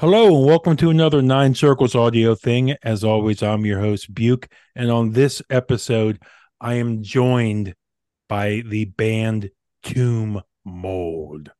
Hello and welcome to another Nine Circles audio thing. As always, I'm your host, Buke. And on this episode, I am joined by the band Tomb Mold.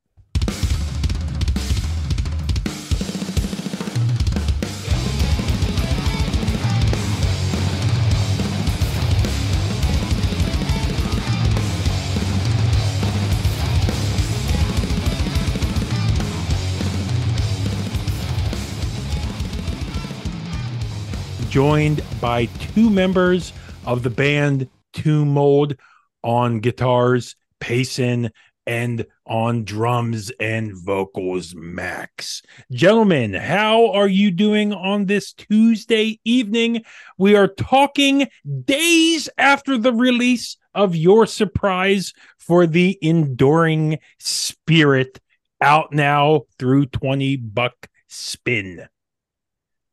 Joined by two members of the band Tomb Mold on guitars, Payson, and on drums and vocals, Max. Gentlemen, how are you doing on this Tuesday evening? We are talking days after the release of your surprise for the Enduring Spirit out now through 20 buck spin.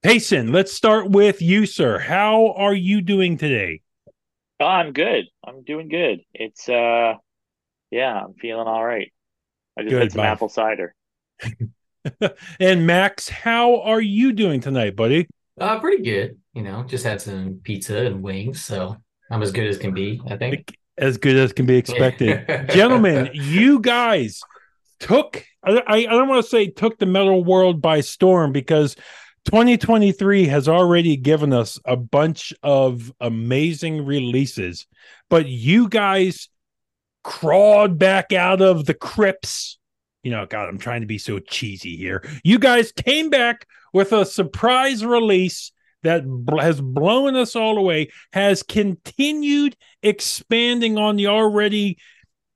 Payson, let's start with you, sir. How are you doing today? Oh, I'm good. I'm doing good. It's uh yeah, I'm feeling all right. I just good, had some Bob. apple cider. and Max, how are you doing tonight, buddy? Uh pretty good. You know, just had some pizza and wings, so I'm as good as can be, I think. As good as can be expected. Gentlemen, you guys took I, I don't want to say took the metal world by storm because 2023 has already given us a bunch of amazing releases, but you guys crawled back out of the crypts. You know, God, I'm trying to be so cheesy here. You guys came back with a surprise release that has blown us all away, has continued expanding on the already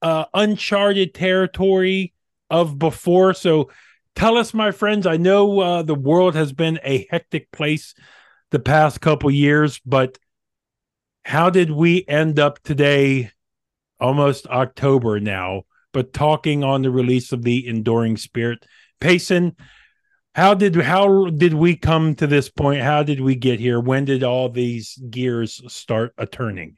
uh, uncharted territory of before. So, tell us, my friends. I know uh, the world has been a hectic place the past couple years, but how did we end up today, almost October now, but talking on the release of the Enduring Spirit? Payson, how did how did we come to this point? How did we get here? When did all these gears start a turning?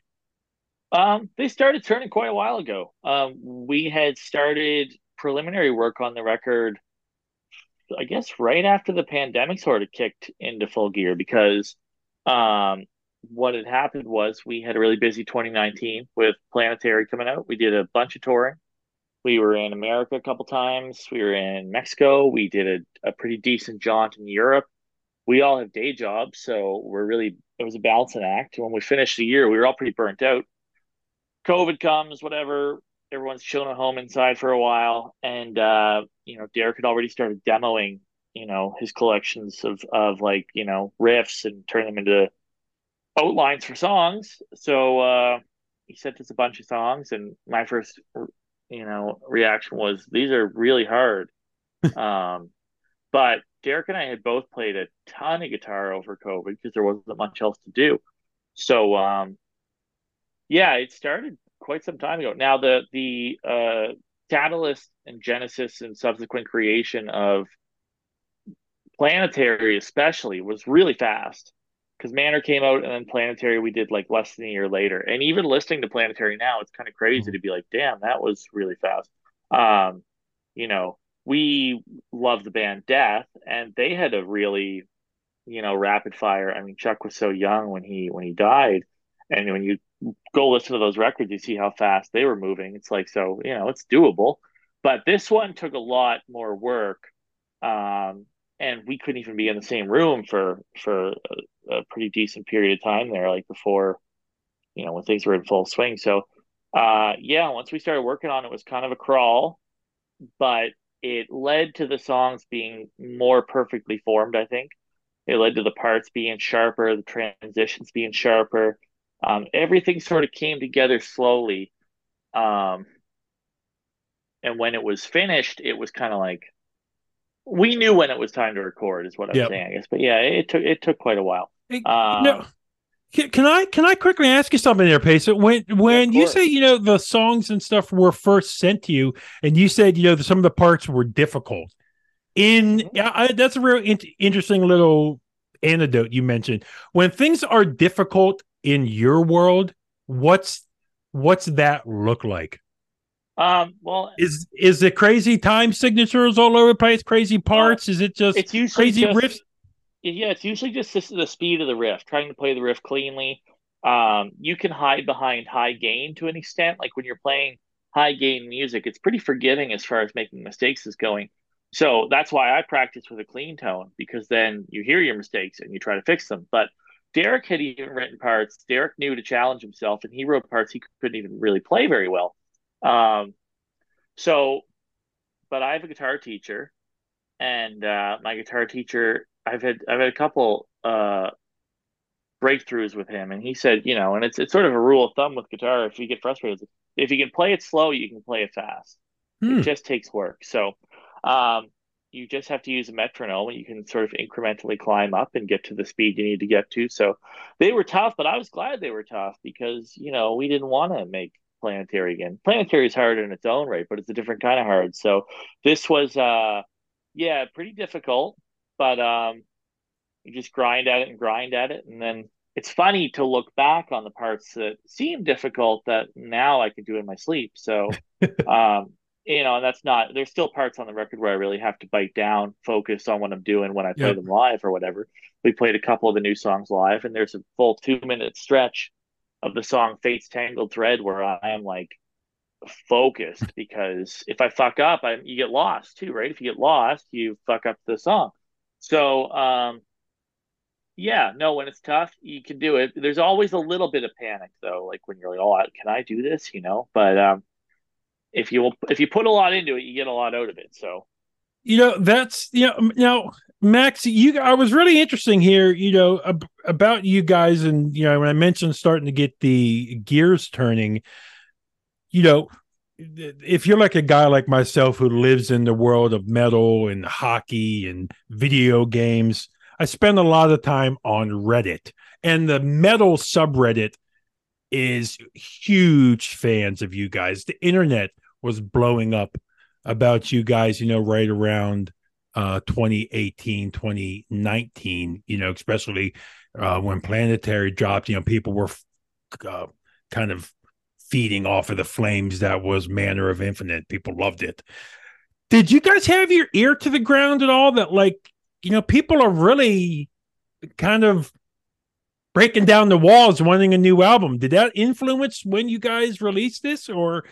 Um, they started turning quite a while ago. Um, we had started preliminary work on the record I guess right after the pandemic sort of kicked into full gear because um, what had happened was we had a really busy 2019 with Planetary coming out. We did a bunch of touring. We were in America a couple times. We were in Mexico. We did a, a pretty decent jaunt in Europe. We all have day jobs, so we're really it was a balancing act. When we finished the year, we were all pretty burnt out. COVID comes, whatever everyone's chilling at home inside for a while, and uh, you know, Derek had already started demoing, you know, his collections of of like you know riffs and turn them into outlines for songs. So uh, he sent us a bunch of songs, and my first, you know, reaction was these are really hard. um, but Derek and I had both played a ton of guitar over COVID because there wasn't much else to do. So um, yeah, it started quite some time ago. Now the the uh, catalyst and genesis and subsequent creation of Planetary, especially, was really fast because Manor came out and then Planetary we did like less than a year later. And even listening to Planetary now, it's kind of crazy mm-hmm. to be like, damn, that was really fast. Um, you know, we love the band Death, and they had a really, you know, rapid fire. I mean, Chuck was so young when he when he died, and when you go listen to those records, you see how fast they were moving. It's like, so, you know, it's doable. But this one took a lot more work. Um, and we couldn't even be in the same room for for a, a, pretty decent period of time there, like before, you know, when things were in full swing. So, uh, yeah, once we started working on it, it was kind of a crawl, but it led to the songs being more perfectly formed. I think it led to the parts being sharper, the transitions being sharper, um, everything sort of came together slowly. Um, and when it was finished, it was kind of like we knew when it was time to record, is what I'm yep. saying, I guess. But yeah, it took it took quite a while. um, no. Can I can I quickly ask you something there, Payson? When when you say you know the songs and stuff were first sent to you, and you said you know some of the parts were difficult. In mm-hmm. yeah, I, that's a real in- interesting little anecdote you mentioned. When things are difficult in your world, what's what's that look like? Um, well, Is is it crazy time signatures all over the place? Crazy parts? is it just it's usually crazy just, riffs? Yeah, it's usually just the, the speed of the riff, trying to play the riff cleanly. Um, you can hide behind high gain to an extent. Like when you're playing high gain music, it's pretty forgiving as far as making mistakes is going. So that's why I practice with a clean tone because then you hear your mistakes and you try to fix them. But Derek had even written parts. Derek knew to challenge himself, and he wrote parts he couldn't even really play very well. Um, so, but I have a guitar teacher, and uh, my guitar teacher, I've had I've had a couple uh, breakthroughs with him, and he said, you know, and it's it's sort of a rule of thumb with guitar. If you get frustrated, if you can play it slow, you can play it fast. Hmm. It just takes work. So, um, you just have to use a metronome, and you can sort of incrementally climb up and get to the speed you need to get to. So, they were tough, but I was glad they were tough because you know we didn't want to make planetary again. Planetary is hard in its own right, but it's a different kind of hard. So this was uh yeah, pretty difficult, but um you just grind at it and grind at it and then it's funny to look back on the parts that seem difficult that now I can do in my sleep. So um you know, and that's not there's still parts on the record where I really have to bite down, focus on what I'm doing when I play Yep. them live or whatever. We played a couple of the new songs live and there's a full two minute stretch of the song Fate's Tangled Thread where I am like focused because if I fuck up, I you get lost too, right? If you get lost, you fuck up the song. So um yeah, no, when it's tough, you can do it. There's always a little bit of panic though, like when you're like, "Oh, can I do this?" you know, but um if you if you put a lot into it, you get a lot out of it. So you know that's you know now max you i was really interesting here you know ab- about you guys and you know when i mentioned starting to get the gears turning you know if you're like a guy like myself who lives in the world of metal and hockey and video games i spend a lot of time on reddit and the metal subreddit is huge fans of you guys the internet was blowing up about you guys, you know, right around uh 2018, 2019, you know, especially uh when Planetary dropped, you know, people were uh, kind of feeding off of the flames that was Manor of Infinite. People loved it. Did you guys have your ear to the ground at all that like, you know, people are really kind of breaking down the walls wanting a new album. Did that influence when you guys released this or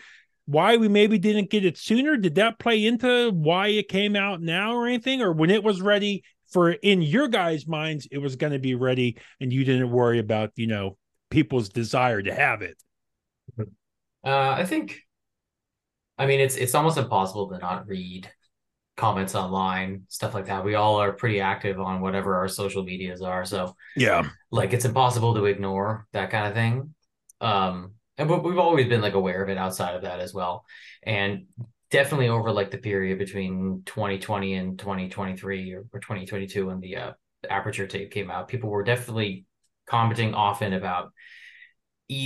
why we maybe didn't get it sooner? Did that play into why it came out now or anything? Or when it was ready for in your guys' minds, it was going to be ready and you didn't worry about, you know, people's desire to have it? Uh, I think, I mean, it's it's almost impossible to not read comments online, stuff like that. We all are pretty active on whatever our social medias are, so Yeah. like it's impossible to ignore that kind of thing. Um, and but we've always been like aware of it outside of that as well, and definitely over like the period between 2020 and 2023 or, or 2022 when the uh, Aperture tape came out, people were definitely commenting often about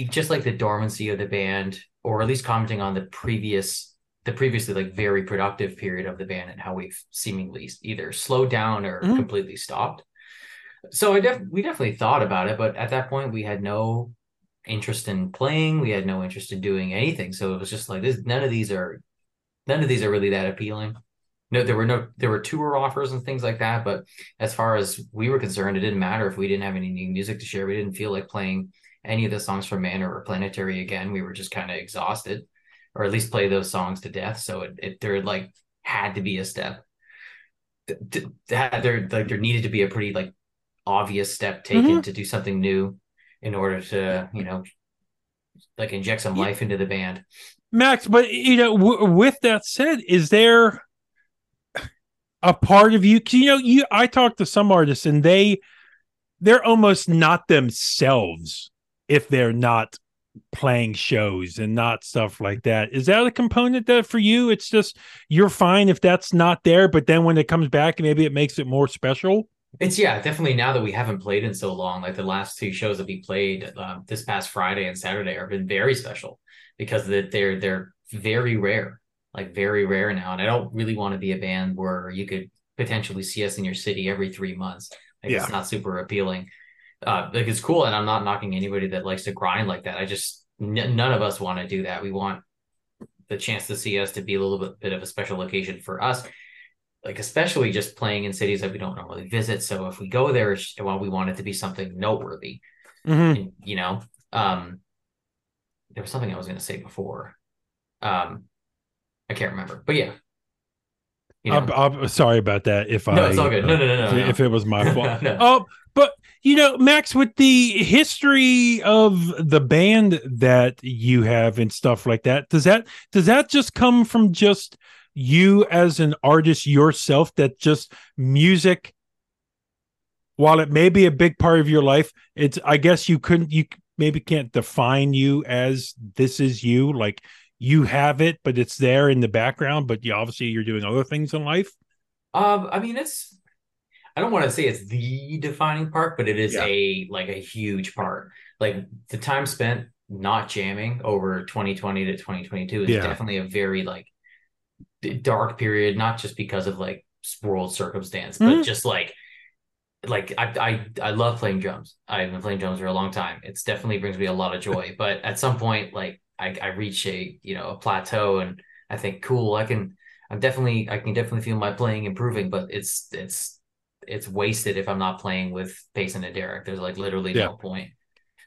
just like the dormancy of the band, or at least commenting on the previous the previously like very productive period of the band and how we've seemingly either slowed down or Mhm. completely stopped. So I def we definitely thought about it, but at that point we had no interest in playing. We had no interest in doing anything. So it was just like this. None of these are, none of these are really that appealing. No, there were no, there were tour offers and things like that. But as far as we were concerned, it didn't matter if we didn't have any new music to share. We didn't feel like playing any of the songs from Manor or Planetary again. We were just kind of exhausted, or at least play those songs to death. So it, it there like had to be a step. Th- th- That there like there needed to be a pretty like obvious step taken mm-hmm. to do something new in order to you know like inject some Yeah. life into the band Max, but you know, w- with that said, is there a part of you? 'cause, you know, you I talked to some artists and they they're almost not themselves if they're not playing shows and not stuff like that. Is that a component that for you it's just you're fine if that's not there, but then when it comes back, maybe it makes it more special? It's yeah definitely now that we haven't played in so long like the last two shows that we played uh, this past friday and saturday have been very special because that they're they're very rare like very rare now. And i don't really want to be a band where you could potentially see us in your city every three months. Like Yeah. it's not super appealing. Uh like it's cool and i'm not knocking anybody that likes to grind like that. I just n- none of us want to do that. We want the chance to see us to be a little bit, bit of a special location for us like especially just playing in cities that we don't normally visit. So if we go there, well, we want it to be something noteworthy. Mhm. And, you know, um, there was something I was going to say before. Um, I can't remember, but yeah. You know, I'm, I'm sorry about that. If I no, it's all good. No, no, no, no. if, no. it was my fault. No. Oh, but you know, Max, with the history of the band that you have and stuff like that, does that does that just come from just you as an artist yourself? That just music, while it may be a big part of your life, it's I guess you couldn't you maybe can't define you as this is you like you have it but it's there in the background but you obviously you're doing other things in life Um, I mean, it's. I don't want to say it's the defining part, but it is Yeah. a like a huge part. Like the time spent not jamming over 2020 to 2022 is Yeah. definitely a very like dark period. Not just because of like world circumstance, but Mhm. just like like I I I love playing drums. I've been playing drums for a long time. It's definitely brings me a lot of joy. but at some point, like I I reach a you know a plateau, and I think cool. I can I'm definitely I can definitely feel my playing improving, but it's it's it's wasted if I'm not playing with Payson and Derek. There's like literally Yeah. no point.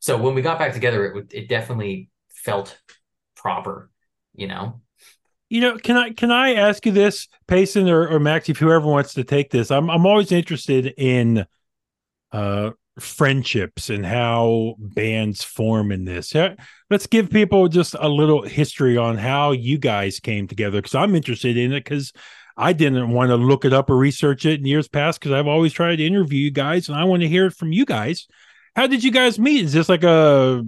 So when we got back together, it would it definitely felt proper, you know. You know, can I can I ask you this, Payson or, or Max, if whoever wants to take this? I'm I'm always interested in uh friendships and how bands form in this. Let's give people just a little history on how you guys came together because I'm interested in it because I didn't want to look it up or research it in years past because I've always tried to interview you guys and I want to hear it from you guys. How did you guys meet? Is this like a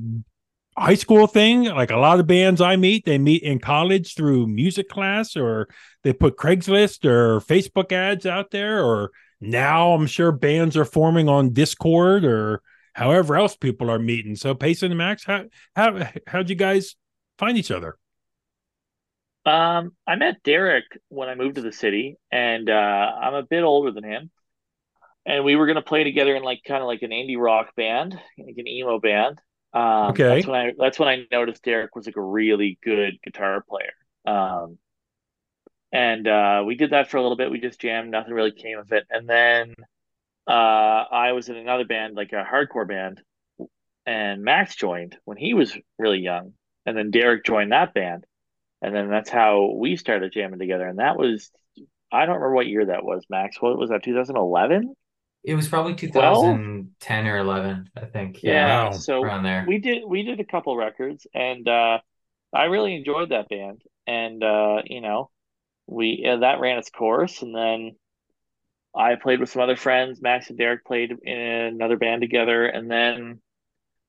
high school thing like a lot of bands i meet they meet in college through music class or they put craigslist or facebook ads out there or now i'm sure bands are forming on discord or however else people are meeting so payson and max how how how'd you guys find each other Um, I met Derek when I moved to the city, and uh, I'm a bit older than him. And we were gonna play together in like kind of like an indie rock band, like an emo band. Um, Okay. That's when I that's when I noticed Derek was like a really good guitar player. Um, and uh, we did that for a little bit. We just jammed. Nothing really came of it. And then uh, I was in another band, like a hardcore band, and Max joined when he was really young. And then Derek joined that band. And then that's how we started jamming together. And that was, I don't remember what year that was, Max. What was that, 2011? It was probably Well- 2010 or 11, I think. Wow. So around there. we did we did a couple records and uh I really enjoyed that band. And uh, you know, we uh, that ran its course and then I played with some other friends. Max and Derek played in another band together and then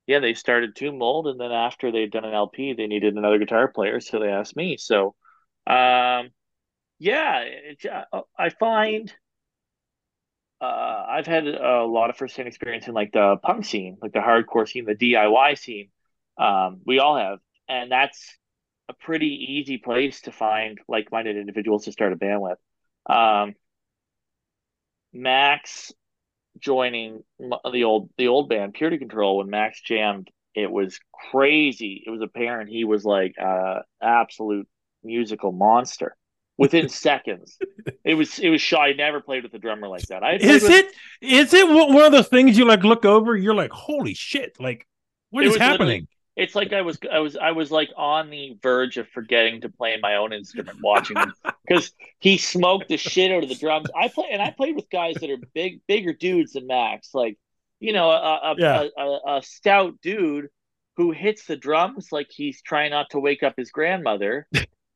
yeah, they started Tomb Mold and then after they'd done an LP, they needed another guitar player, so they asked me. So um yeah, it, uh, I find uh, I've had a lot of first-hand experience in like the punk scene, like the hardcore scene, the DIY scene. Um, we all have, and that's a pretty easy place to find like-minded individuals to start a band with. Um, Max joining the old the old band Purity Control when Max jammed, it was crazy. It was apparent he was like a absolute musical monster within seconds. It was it was shy. I never played with a drummer like that. I is with, it is it one of those things you like look over you're like holy shit like what is happening It's like I was I was I was like on the verge of forgetting to play my own instrument watching him because he smoked the shit out of the drums. I play and I played with guys that are big bigger dudes than Max, like you know a a, Yeah. a, a, a stout dude who hits the drums like he's trying not to wake up his grandmother.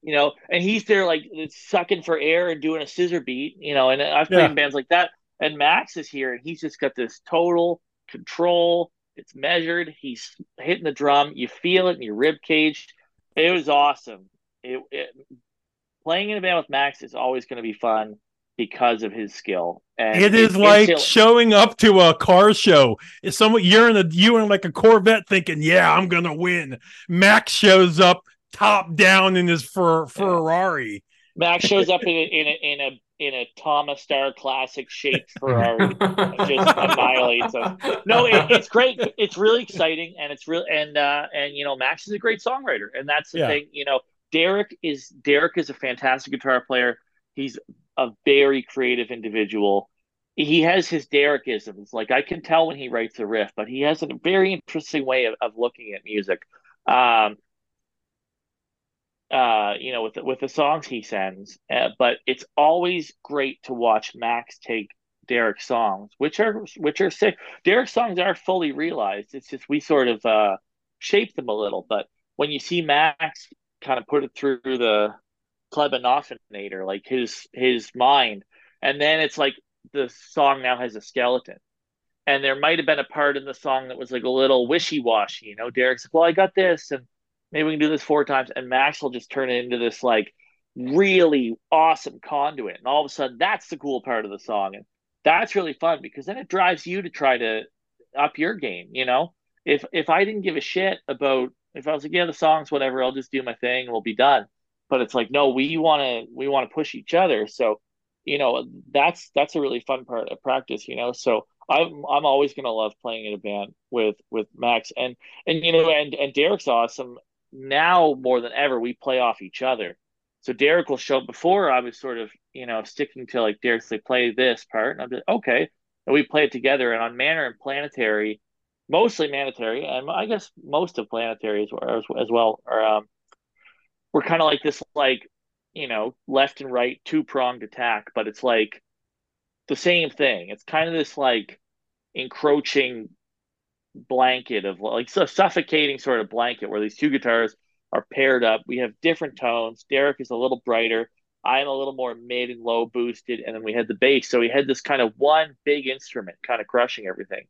You know, and he's there like sucking for air and doing a scissor beat, you know, and I've played Yeah. in bands like that. And Max is here and he's just got this total control. It's measured. He's hitting the drum. You feel it in your rib cage. It was awesome. It, it playing in a band with Max is always going to be fun because of his skill. And It is like still- showing up to a car show. It's someone you're in a you in like a Corvette thinking, "Yeah, I'm gonna win." Max shows up top down in his Fer- Ferrari. Max shows up in a, in a in a in a Thomas Star Classic shaped Ferrari. just annihilates them. No, it, it's great. It's really exciting, and it's real. And uh, and you know, Max is a great songwriter, and that's the Yeah. thing. You know, Derek is Derek is a fantastic guitar player. He's a very creative individual. He has his Derekisms. Like I can tell when he writes a riff, but he has a very interesting way of, of looking at music. Um, uh, you know, with the, with the songs he sends. Uh, but it's always great to watch Max take Derek's songs, which are which are sick. Derek's songs are fully realized. It's just we sort of uh, shape them a little. But when you see Max kind of put it through the Klebanoffinator, like his his mind, and then it's like the song now has a skeleton. And there might have been a part in the song that was like a little wishy washy. You know, Derek's like, "Well, I got this," and maybe we can do this four times, and Max will just turn it into this like really awesome conduit, and all of a sudden that's the cool part of the song, and that's really fun because then it drives you to try to up your game. You know, if if I didn't give a shit about if I was like, yeah, the songs, whatever, I'll just do my thing, and we'll be done. But it's like, no, we want to we want to push each other. So, you know, that's that's a really fun part of practice. You know, so I'm I'm always gonna love playing in a band with with Max and and you know and and Derek's awesome now more than ever we play off each other. So Derek will show before I was sort of, you know, sticking to like Derek's like play this part and I'm just okay. And we play it together and on Manor and Planetary, mostly Planetary, and I guess most of Planetary as, as, as well are um we're kind of like this like, you know, left and right two pronged attack, but it's like the same thing. It's kind of this like encroaching blanket of like a suffocating sort of blanket where these two guitars are paired up. We have different tones. Derek is a little brighter. I'm a little more mid and low boosted, and then we had the bass. So we had this kind of one big instrument kind of crushing everything.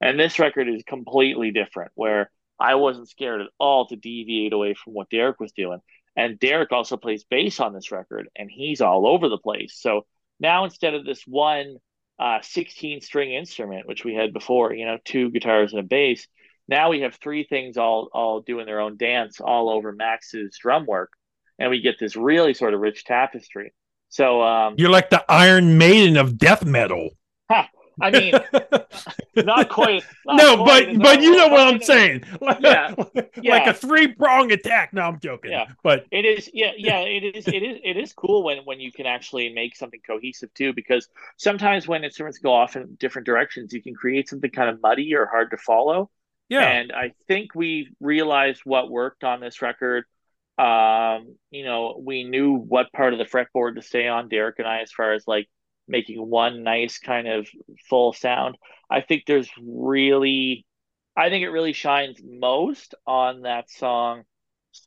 And this record is completely different, where I wasn't scared at all to deviate away from what Derek was doing. And Derek also plays bass on this record, and he's all over the place. So now instead of this one uh, 16 string instrument, which we had before, you know, two guitars and a bass. Now we have three things all all doing their own dance all over Max's drum work, and we get this really sort of rich tapestry. So um, you're like the Iron Maiden of death metal. I mean, not quite. Not no, quite but but you know what I'm saying. Yeah, yeah. like a three prong attack. No, I'm joking. Yeah, but it is. Yeah, yeah. It is. It is. It is cool when when you can actually make something cohesive too. Because sometimes when instruments go off in different directions, you can create something kind of muddy or hard to follow. Yeah. And I think we realized what worked on this record. Um, you know, we knew what part of the fretboard to stay on, Derek and I, as far as like making one nice kind of full sound. I think there's really, I think it really shines most on that song,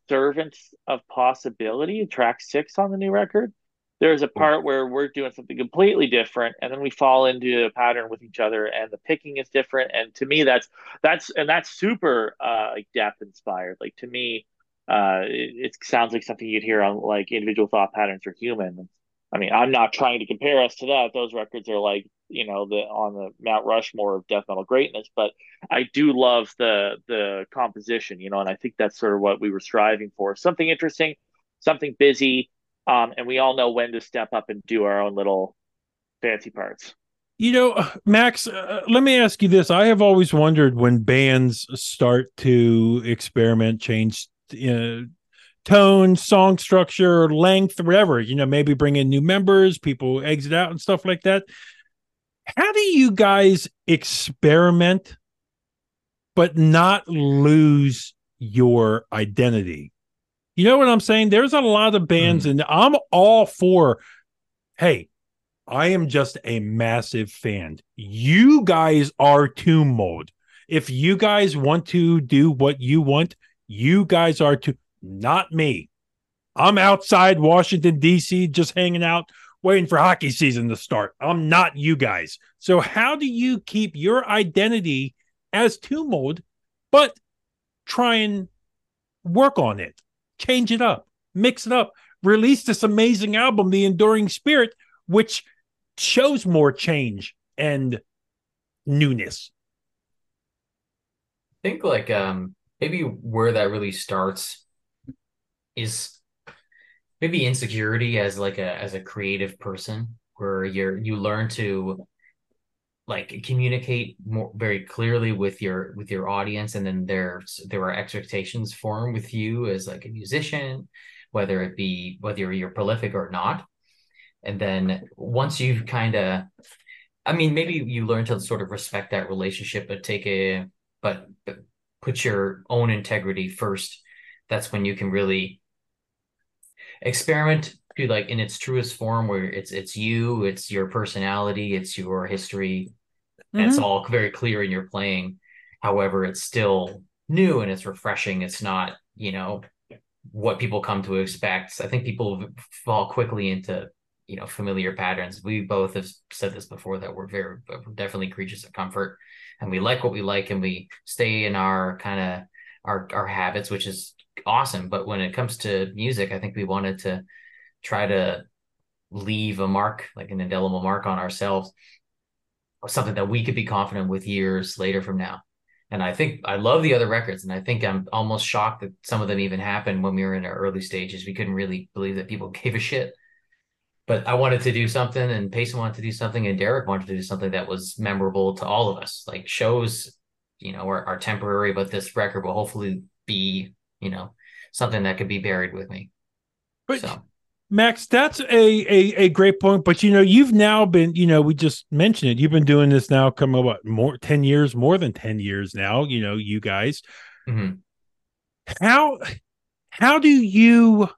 Servants of Possibility, track six on the new record. There's a part where we're doing something completely different, and then we fall into a pattern with each other, and the picking is different. And to me, that's that's and that's super uh, like death inspired. Like to me, uh, it, it sounds like something you'd hear on like individual thought patterns for human. I mean, I'm not trying to compare us to that. Those records are like, you know, the on the Mount Rushmore of death metal greatness. But I do love the the composition, you know, and I think that's sort of what we were striving for. Something interesting, something busy, um, and we all know when to step up and do our own little fancy parts. You know, Max, uh, let me ask you this. I have always wondered when bands start to experiment, change, uh, tone, song structure, length, whatever, you know, maybe bring in new members, people exit out and stuff like that. How do you guys experiment but not lose your identity? You know what I'm saying? There's a lot of bands, mm. and I'm all for, hey, I am just a massive fan. You guys are tomb mold. If you guys want to do what you want, you guys are to not me. I'm outside Washington, D.C., just hanging out, waiting for hockey season to start. I'm not you guys. So, how do you keep your identity as Tomb Mold, but try and work on it, change it up, mix it up, release this amazing album, The Enduring Spirit, which shows more change and newness? I think like um maybe where that really starts is maybe insecurity as like a as a creative person where you're you learn to like communicate more very clearly with your with your audience and then there's there are expectations formed with you as like a musician whether it be whether you're prolific or not. And then once you've kind of, I mean, maybe you learn to sort of respect that relationship, but take a, but, but put your own integrity first. That's when you can really experiment to like in its truest form where it's it's you it's your personality it's your history. Mm-hmm. and it's all very clear in your playing. However it's still new and it's refreshing. It's not you know what people come to expect. I think people fall quickly into you know familiar patterns. We both have said this before that we're very we're definitely creatures of comfort and we like what we like and we stay in our kind of our our habits which is awesome but when it comes to music i think we wanted to try to leave a mark like an indelible mark on ourselves something that we could be confident with years later from now. And i think i love the other records and i think i'm almost shocked that some of them even happened when we were in our early stages. We couldn't really believe that people gave a shit. But I wanted to do something, and Payson wanted to do something, and Derek wanted to do something that was memorable to all of us. Like shows, you know, are, are temporary, but this record will hopefully be, you know, something that could be buried with me. But so. Max, that's a, a a great point. But you know, you've now been, you know, we just mentioned it. You've been doing this now, coming what more ten years, more than ten years now. You know, you guys. Mm-hmm. How how do you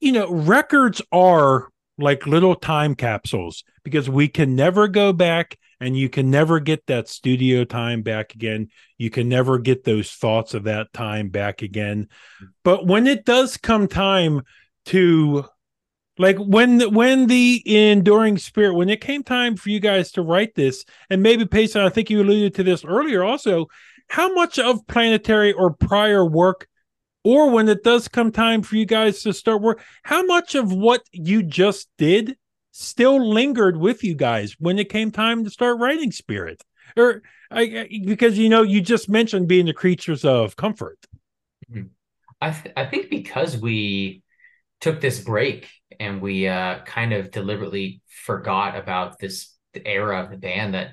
you know, records are like little time capsules because we can never go back and you can never get that studio time back again. You can never get those thoughts of that time back again. But when it does come time to like when when the enduring spirit when it came time for you guys to write this and maybe Payson I think you alluded to this earlier also how much of planetary or prior work or when it does come time for you guys to start work, how much of what you just did still lingered with you guys when it came time to start writing Spirit? Or I, because you know you just mentioned being the creatures of comfort. Mm-hmm. I th- I think because we took this break and we uh, kind of deliberately forgot about this era of the band that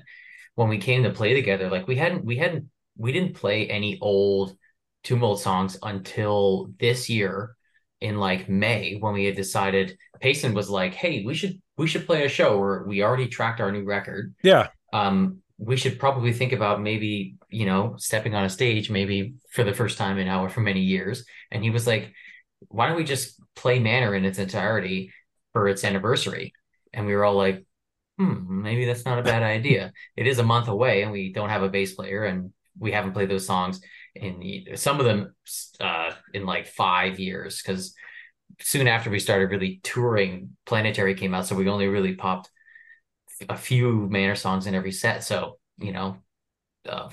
when we came to play together, like we hadn't we hadn't we didn't play any old Tomb Mold songs until this year in like May when we had decided Payson was like, "Hey, we should we should play a show where we already tracked our new record. Yeah. Um, we should probably think about maybe you know stepping on a stage maybe for the first time in however many years." And he was like, "Why don't we just play Manor in its entirety for its anniversary?" And we were all like, "Hmm, maybe that's not a bad idea. It is a month away, and we don't have a bass player, and we haven't played those songs." in some of them uh, in like five years because soon after we started really touring, Planetary came out, so we only really popped a few Manor songs in every set. So you know, uh,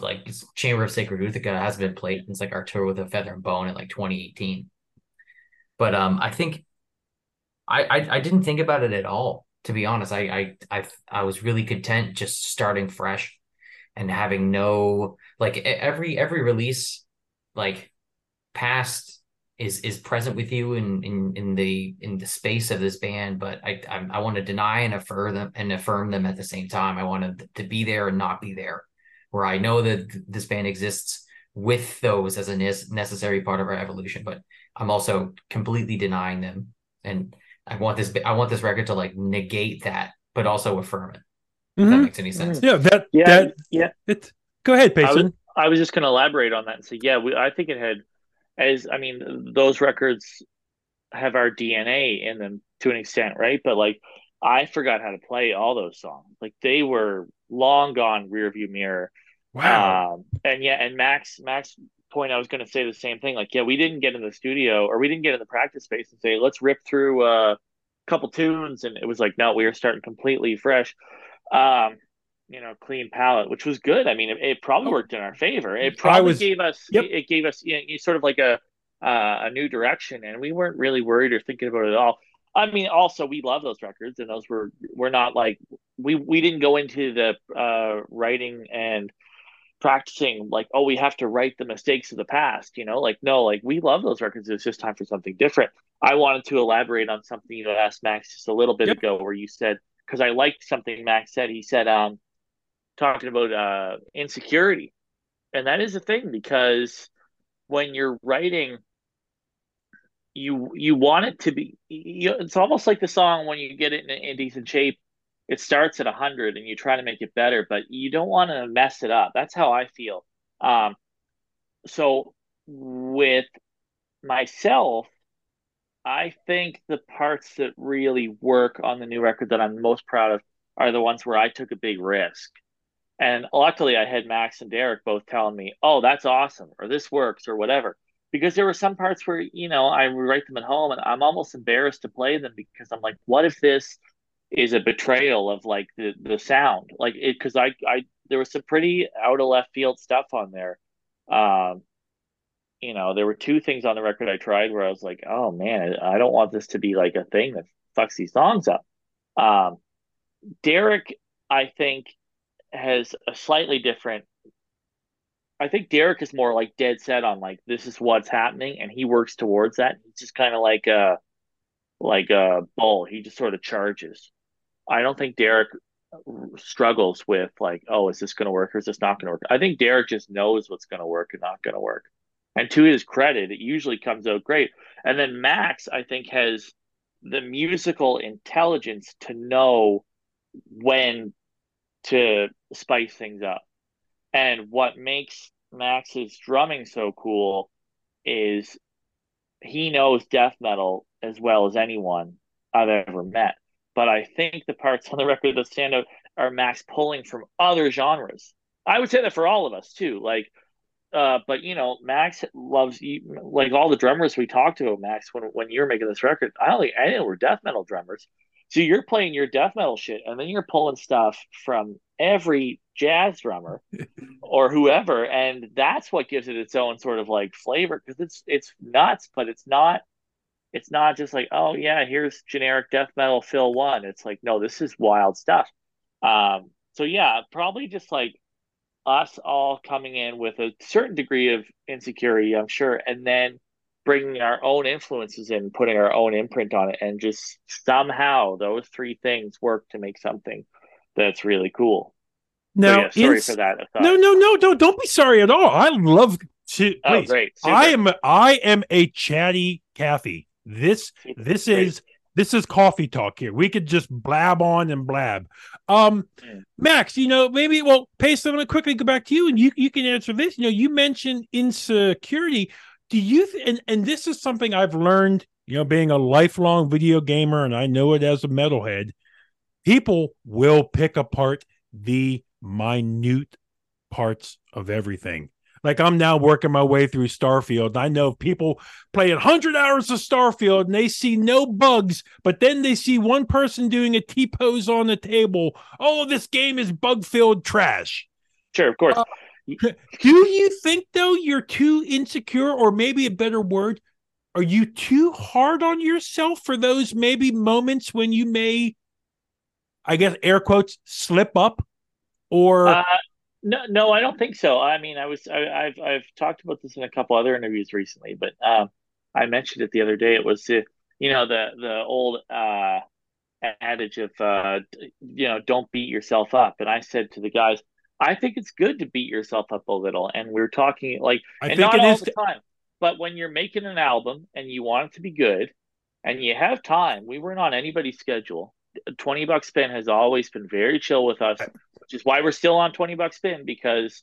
like Chamber of Sacred Ichor has been played since like our tour with a Feather and Bone in like 2018. But um, I think I, I I didn't think about it at all. To be honest, I I I I was really content just starting fresh and having no like every every release like past is is present with you in in in the in the space of this band but i i, I want to deny and affirm them and affirm them at the same time i want to to be there and not be there where i know that this band exists with those as a necessary part of our evolution but i'm also completely denying them and i want this i want this record to like negate that but also affirm it mm-hmm. that makes any sense. Yeah, that yeah, that yeah. It, go ahead, Payson. I was, I was just going to elaborate on that and say, yeah, we, I think it had, as I mean, those records have our DNA in them to an extent, right? But like, I forgot how to play all those songs. Like they were long gone rearview mirror. Wow. Um, and yeah, and Max, Max point, I was going to say the same thing. Like, yeah, we didn't get in the studio or we didn't get in the practice space and say, let's rip through a couple tunes. And it was like, no, we were starting completely fresh um, you know, clean palette, which was good. I mean, it, it probably oh. worked in our favor. It probably was, gave us, yep. it, it, gave us, you know, sort of like a, uh, a new direction, and we weren't really worried or thinking about it at all. I mean, also we love those records, and those were we're not like we we didn't go into the uh, writing and practicing like oh we have to write the mistakes of the past you know like no like we love those records it's just time for something different i wanted to elaborate on something you asked max just a little bit yep. ago where you said because I liked something Max said. He said, um, talking about uh, insecurity. And that is a thing because when you're writing, you you want it to be you, it's almost like the song when you get it in, in decent shape it starts at 100 and you try to make it better but you don't want to mess it up. That's how i feel. Um, so with myself i think the parts that really work on the new record that i'm most proud of are the ones where i took a big risk and luckily i had max and derek both telling me oh that's awesome or this works or whatever because there were some parts where you know I write them at home and I'm almost embarrassed to play them because I'm like, what if this is a betrayal of like the the sound, like it because I I there was some pretty out of left field stuff on there. Um, you know, there were two things on the record I tried where I was like, oh man, I don't want this to be like a thing that fucks these songs up. Um, Derek, I think, has a slightly different I think Derek is more like dead set on like this is what's happening, and he works towards that. He's just kind of like a like a bull. He just sort of charges. I don't think Derek struggles with like, oh, is this going to work or is this not going to work? I think Derek just knows what's going to work and not going to work. And to his credit, it usually comes out great. And then Max, I think, has the musical intelligence to know when to spice things up. And what makes Max's drumming so cool is he knows death metal as well as anyone I've ever met. But I think the parts on the record that stand out are Max pulling from other genres. I would say that for all of us too. Like, uh, but you know, Max loves like all the drummers we talked to. Max, when when you're making this record, I only I know we're death metal drummers. So you're playing your death metal shit, and then you're pulling stuff from every jazz drummer or whoever, and that's what gives it its own sort of like flavor because it's it's nuts, but it's not it's not just like oh yeah, here's generic death metal fill one. It's like no, this is wild stuff. Um, so yeah, probably just like us all coming in with a certain degree of insecurity, I'm sure, and then bringing our own influences in, putting our own imprint on it, and just somehow those three things work to make something that's really cool. Now, so, yeah, sorry for that. No, no, no, don't don't be sorry at all. I love to. Oh, great! Super. I am I am a chatty Kathy. This this great. is this is coffee talk here. We could just blab on and blab. Um, mm. Max, you know, maybe well, Pace, I'm gonna quickly go back to you and you you can answer this. You know, you mentioned insecurity do you th- and and this is something I've learned, you know, being a lifelong video gamer and I know it as a metalhead, people will pick apart the minute parts of everything. Like I'm now working my way through Starfield. I know people play 100 hours of Starfield and they see no bugs, but then they see one person doing a T pose on the table. Oh, this game is bug filled trash. Sure, of course. Uh, do you think though you're too insecure, or maybe a better word, are you too hard on yourself for those maybe moments when you may, I guess, air quotes, slip up, or? Uh, no, no, I don't think so. I mean, I was, I, have I've talked about this in a couple other interviews recently, but um, I mentioned it the other day. It was, uh, you know, the the old uh, adage of, uh, you know, don't beat yourself up. And I said to the guys, I think it's good to beat yourself up a little. And we're talking like, I and think not all the time, but when you're making an album and you want it to be good and you have time, we weren't on anybody's schedule. 20 bucks spin has always been very chill with us, which is why we're still on 20 bucks spin because,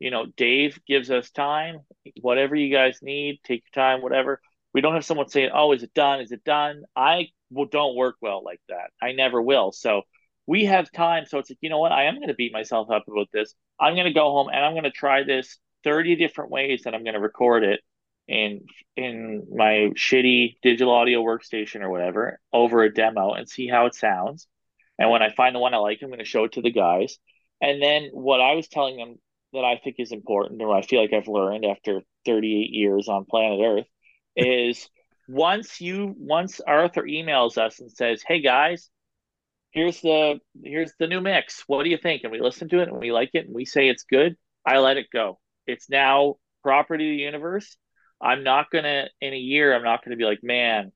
you know, Dave gives us time, whatever you guys need, take your time, whatever. We don't have someone saying, oh, is it done? Is it done? I will don't work well like that. I never will. So, we have time. So it's like, you know what? I am going to beat myself up about this. I'm going to go home and I'm going to try this 30 different ways that I'm going to record it in in my shitty digital audio workstation or whatever over a demo and see how it sounds. And when I find the one I like, I'm going to show it to the guys. And then what I was telling them that I think is important, or I feel like I've learned after 38 years on planet Earth, is once you once Arthur emails us and says, "Hey guys, here's the here's the new mix. What do you think? And we listen to it and we like it and we say it's good. I let it go. It's now property of the universe. I'm not gonna in a year. I'm not gonna be like, man,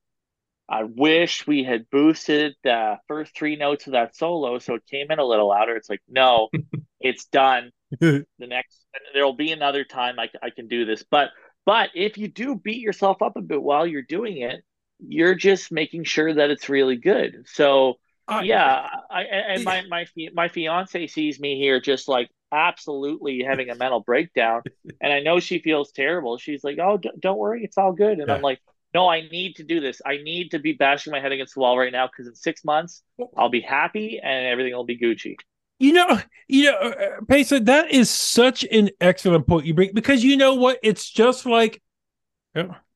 I wish we had boosted the first three notes of that solo so it came in a little louder. It's like, no, it's done. the next there'll be another time I, I can do this, but But if you do beat yourself up a bit while you're doing it, you're just making sure that it's really good. So uh, yeah, I, and my my my fiance sees me here just like absolutely having a mental breakdown, and I know she feels terrible. She's like, "Oh, don't worry, it's all good," and yeah. I'm like, "No, I need to do this. I need to be bashing my head against the wall right now because in six months I'll be happy and everything will be Gucci." You know, you know, uh, uh Payson, that is such an excellent point you bring because you know what? It's just like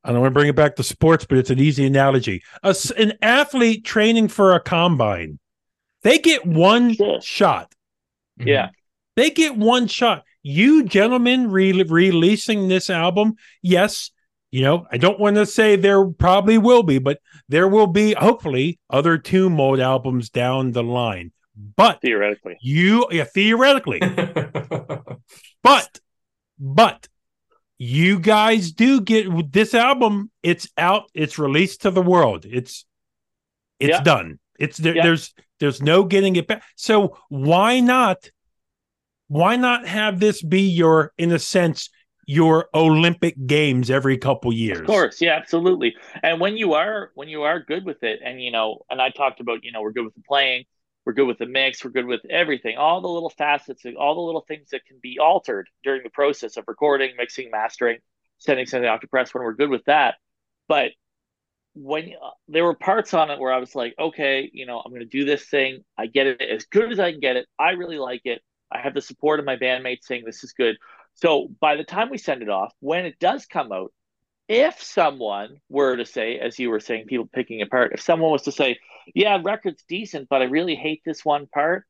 I don't want to bring it back to sports, but it's an easy analogy. A, an athlete training for a combine, they get one sure. shot. Mm-hmm. Yeah. They get one shot. You gentlemen re- releasing this album, yes, you know, I don't want to say there probably will be, but there will be hopefully other Tomb Mold albums down the line. But theoretically, you yeah, theoretically. but but you guys do get this album, it's out, it's released to the world. It's it's yeah. done. It's there, yeah. there's there's no getting it back. So why not why not have this be your in a sense your Olympic games every couple years. Of course, yeah, absolutely. And when you are when you are good with it, and you know, and I talked about, you know, we're good with the playing, we're good with the mix. We're good with everything, all the little facets, all the little things that can be altered during the process of recording, mixing, mastering, sending something off to press. When we're good with that, but when uh, there were parts on it where I was like, okay, you know, I'm going to do this thing. I get it as good as I can get it. I really like it. I have the support of my bandmates saying this is good. So by the time we send it off, when it does come out, if someone were to say, as you were saying, people picking apart, if someone was to say, yeah, record's decent, but I really hate this one part,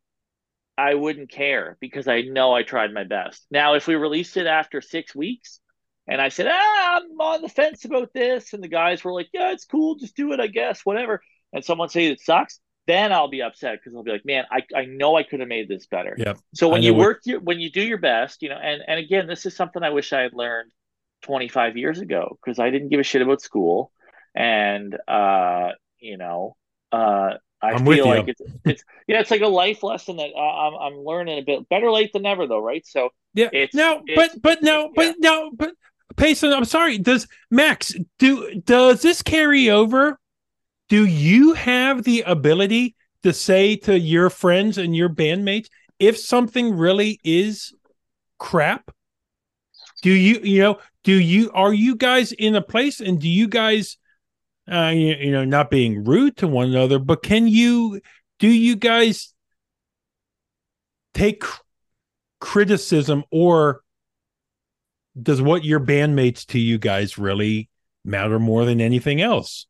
I wouldn't care because I know I tried my best. Now, if we released it after six weeks and I said, ah, I'm on the fence about this, and the guys were like, yeah, it's cool, just do it, I guess, whatever, and someone say it sucks, then I'll be upset because I'll be like, man, I, I know I could have made this better. Yeah. So when you work, your, when you do your best, you know, and, and again, this is something I wish I had learned 25 years ago because I didn't give a shit about school. And, uh, you know, uh, I I'm feel like it's, it's, yeah, it's like a life lesson that uh, I'm, I'm learning a bit better late than never though. Right. So yeah, it's, no, it's, but, but no, but yeah. no, but Payson, I'm sorry. Does Max do, does this carry over? Do you have the ability to say to your friends and your bandmates if something really is crap? Do you, you know, do you are you guys in a place and do you guys uh you, you know not being rude to one another but can you do you guys take criticism or does what your bandmates to you guys really matter more than anything else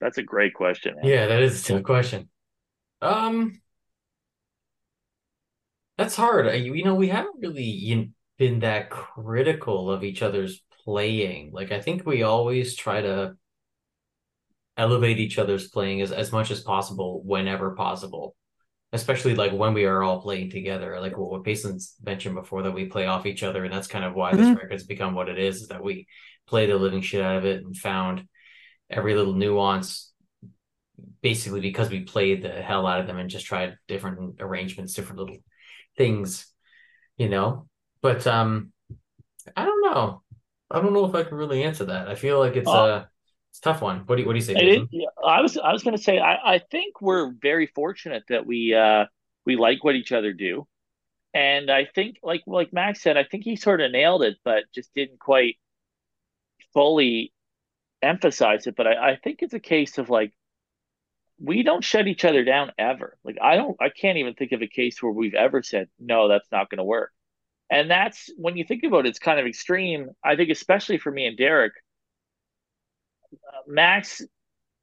that's a great question man. yeah that is a tough question um that's hard you know we haven't really been that critical of each other's playing. Like I think we always try to elevate each other's playing as, as much as possible whenever possible. Especially like when we are all playing together. Like what, what Payson's mentioned before that we play off each other and that's kind of why mm-hmm. this record's become what it is, is that we play the living shit out of it and found every little nuance basically because we played the hell out of them and just tried different arrangements, different little things, you know. But um, I don't know. I don't know if I can really answer that. I feel like it's uh, a it's a tough one. What do you what do you say? I was I was going to say I, I think we're very fortunate that we uh we like what each other do, and I think like like Max said, I think he sort of nailed it, but just didn't quite fully emphasize it. But I, I think it's a case of like we don't shut each other down ever. Like I don't I can't even think of a case where we've ever said no, that's not going to work. And that's when you think about it, it's kind of extreme. I think, especially for me and Derek, Max,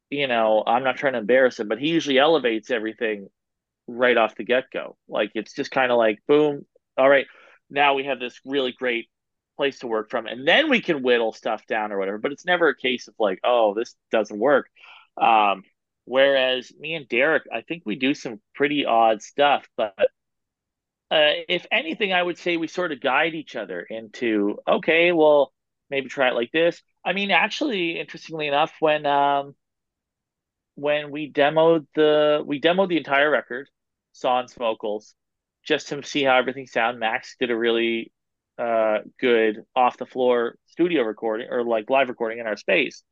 you know, I'm not trying to embarrass him, but he usually elevates everything right off the get go. Like it's just kind of like, boom, all right, now we have this really great place to work from, and then we can whittle stuff down or whatever. But it's never a case of like, oh, this doesn't work. Um, whereas me and Derek, I think we do some pretty odd stuff, but uh, if anything, I would say we sort of guide each other into okay, well, maybe try it like this. I mean, actually, interestingly enough, when um, when we demoed the we demoed the entire record, sans vocals, just to see how everything sound. Max did a really uh, good off the floor studio recording or like live recording in our space.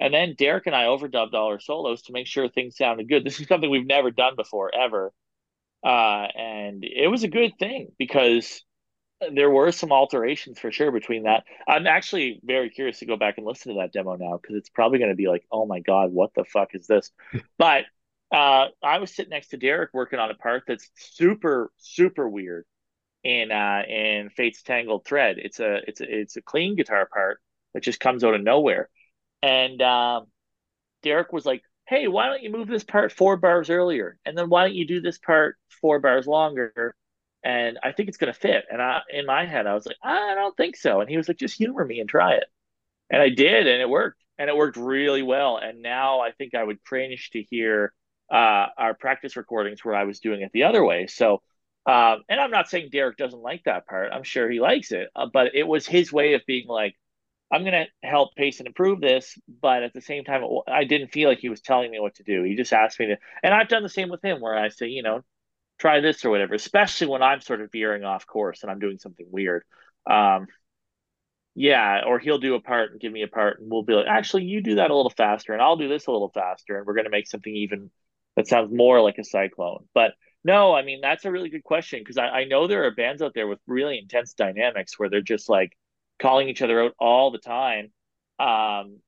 And then Derek and I overdubbed all our solos to make sure things sounded good. This is something we've never done before, ever. Uh, and it was a good thing because there were some alterations for sure between that. I'm actually very curious to go back and listen to that demo now because it's probably going to be like, oh my God, what the fuck is this? but uh, I was sitting next to Derek working on a part that's super, super weird in uh, in Fate's Tangled Thread. It's a it's a it's a clean guitar part that just comes out of nowhere. And um, Derek was like, "Hey, why don't you move this part four bars earlier, and then why don't you do this part four bars longer?" And I think it's gonna fit. And I, in my head, I was like, "I don't think so." And he was like, "Just humor me and try it." And I did, and it worked, and it worked really well. And now I think I would cringe to hear uh, our practice recordings where I was doing it the other way. So. Um, and I'm not saying Derek doesn't like that part. I'm sure he likes it, uh, but it was his way of being like, I'm going to help Payson improve this, but at the same time, I didn't feel like he was telling me what to do. He just asked me to, and I've done the same with him where I say, you know, try this or whatever, especially when I'm sort of veering off course and I'm doing something weird. Um, yeah, or he'll do a part and give me a part, and we'll be like, actually, you do that a little faster, and I'll do this a little faster, and we're going to make something even that sounds more like a cyclone. But no, I mean, that's a really good question because I, I know there are bands out there with really intense dynamics where they're just like, calling each other out all the time. Um,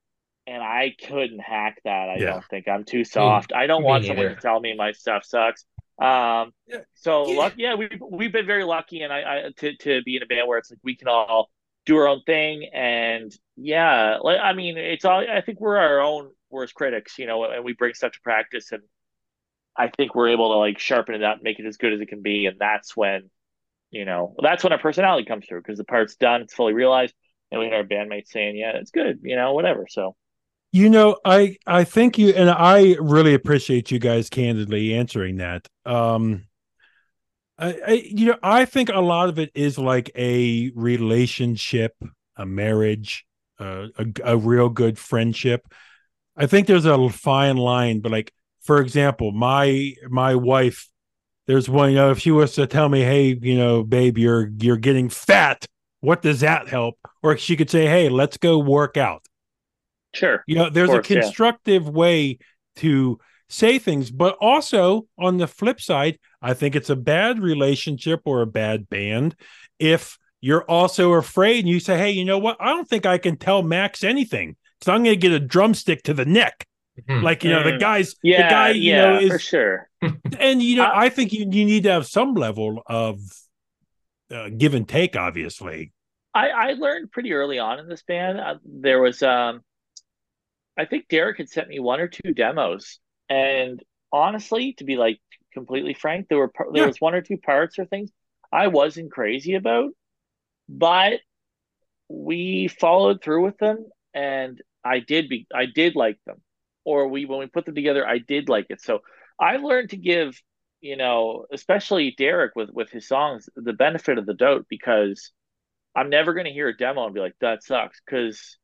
and I couldn't hack that. I yeah. don't think I'm too soft. I don't want someone to tell me my stuff sucks. Um, yeah. so yeah. luck, yeah, we've we've been very lucky, and I, I to to be in a band where it's like we can all do our own thing, and yeah, like I mean, it's all. I think we're our own worst critics, you know, and we bring stuff to practice, and I think we're able to like sharpen it up, make it as good as it can be, and that's when you know, that's when our personality comes through because the part's done, it's fully realized, and we had our bandmates saying, "Yeah, it's good," you know, whatever. So, you know, I I think you and I really appreciate you guys candidly answering that. Um, I, I you know, I think a lot of it is like a relationship, a marriage, uh, a a real good friendship. I think there's a fine line, but like for example, my my wife there's one, you know, if she was to tell me, hey, you know, babe, you're you're getting fat, what does that help? Or she could say, hey, let's go work out. Sure. You know, there's course, a constructive yeah. way to say things, but also on the flip side, I think it's a bad relationship or a bad band if you're also afraid and you say, hey, you know what? I don't think I can tell Max anything. So I'm going to get a drumstick to the neck. Mm-hmm. Like you know, the mm. guys, yeah, the guy, you yeah, know, is, for sure. and you know, I, I think you, you need to have some level of uh, give and take. Obviously, I, I learned pretty early on in this band. Uh, there was, um, I think Derek had sent me one or two demos, and honestly, to be like completely frank, there were there yeah. was one or two parts or things I wasn't crazy about, but we followed through with them, and I did be I did like them or we when we put them together, I did like it. So I've learned to give, you know, especially Derek with with his songs, the benefit of the doubt because I'm never going to hear a demo and be like that sucks because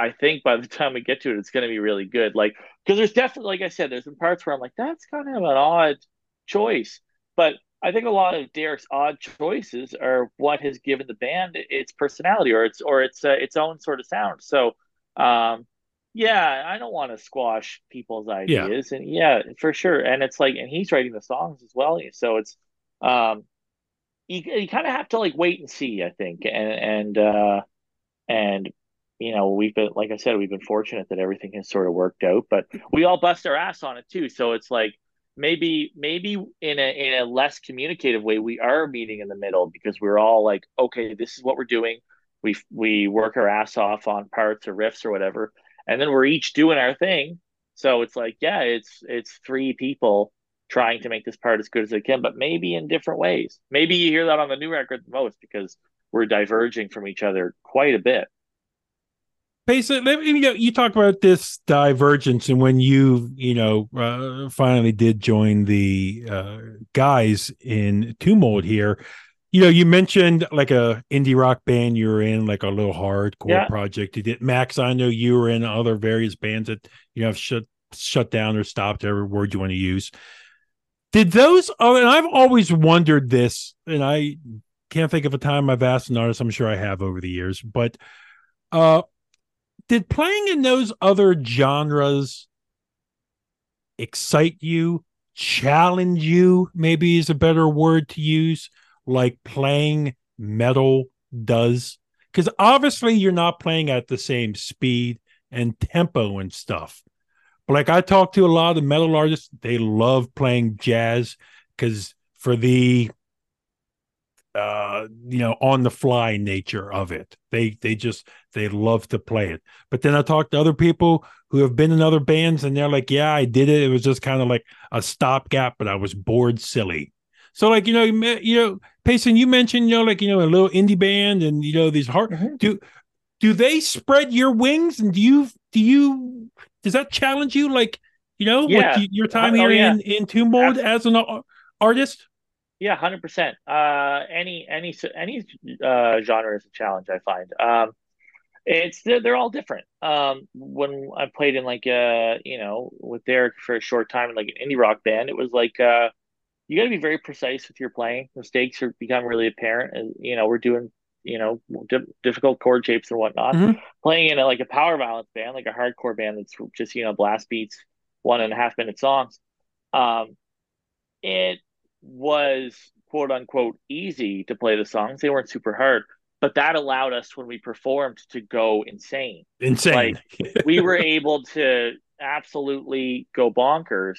I think by the time we get to it, it's going to be really good. Like because there's definitely, like I said, there's some parts where I'm like that's kind of an odd choice, but I think a lot of Derek's odd choices are what has given the band its personality or its or its uh, its own sort of sound. So um, yeah, I don't want to squash people's ideas, yeah. and yeah, for sure. And it's like, and he's writing the songs as well, so it's, um, you you kind of have to like wait and see, I think, and and uh, and you know, we've been like I said, we've been fortunate that everything has sort of worked out, but we all bust our ass on it too. So it's like maybe maybe in a in a less communicative way, we are meeting in the middle because we're all like, okay, this is what we're doing. We we work our ass off on parts or riffs or whatever and then we're each doing our thing. So it's like, yeah, it's it's three people trying to make this part as good as they can, but maybe in different ways. Maybe you hear that on the new record the most because we're diverging from each other quite a bit. Basically, you know, you talk about this divergence, and when you, you know, uh, finally did join the uh, guys in Tomb Mold here, you know, you mentioned like a indie rock band you were in, like a little hardcore yeah. project. You did Max. I know you were in other various bands that you know shut shut down or stopped. Every word you want to use. Did those? Oh, and I've always wondered this, and I can't think of a time I've asked an artist. I'm sure I have over the years, but uh, did playing in those other genres excite you, challenge you? Maybe is a better word to use, like playing metal does, because obviously you're not playing at the same speed and tempo and stuff. But like I talk to a lot of metal artists, they love playing jazz because for the uh you know on the fly nature of it. They they just they love to play it. But then i talk to other people who have been in other bands and they're like yeah i did it. It was just kind of like a stopgap but i was bored silly. So like you know you know Payson you mentioned you know like you know a little indie band and you know these hard mm-hmm. do do they spread your wings? And do you do you does that challenge you? Like you know yeah. like your time oh, here yeah. in in tomb mold as an artist yeah, hundred percent. Uh, any any any uh, genre is a challenge. I find. Um, it's they're, they're all different. Um, when I played in like uh, you know, with Derek for a short time in like an indie rock band, it was like uh, you got to be very precise with your playing. Mistakes are become really apparent, and you know, we're doing you know di- difficult chord shapes and whatnot. Mm-hmm. Playing in a, like a power violence band, like a hardcore band that's just you know blast beats, one and a half minute songs. Um, it was quote unquote easy to play the songs. They weren't super hard, but that allowed us when we performed to go insane. Insane. Like we were able to absolutely go bonkers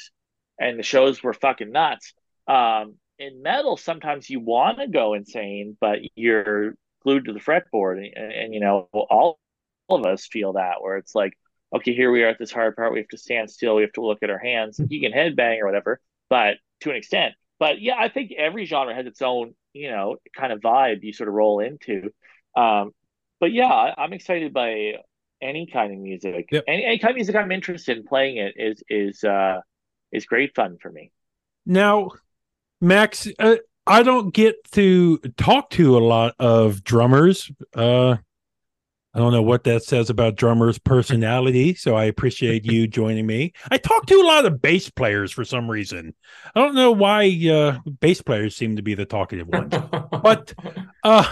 and the shows were fucking nuts. Um, in metal, sometimes you want to go insane, but you're glued to the fretboard. And, and, and, you know, all, all of us feel that where it's like, okay, here we are at this hard part. We have to stand still. We have to look at our hands. You can headbang or whatever, but to an extent, but yeah, I think every genre has its own, you know, kind of vibe you sort of roll into. Um, but yeah, I, am excited by any kind of music. Yep. Any, any kind of music I'm interested in playing it is is uh, is great fun for me. Now, Max, uh, I don't get to talk to a lot of drummers. Uh, I don't know what that says about drummers' personality, so I appreciate you joining me. I talk to a lot of bass players for some reason. I don't know why uh, bass players seem to be the talkative ones. but uh,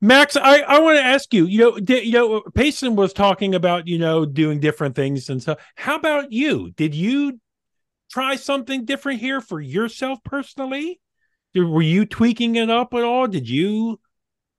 Max, I, I want to ask you. You know, did, you know, Payson was talking about you know doing different things and stuff. How about you? Did you try something different here for yourself personally? Did, were you tweaking it up at all? Did you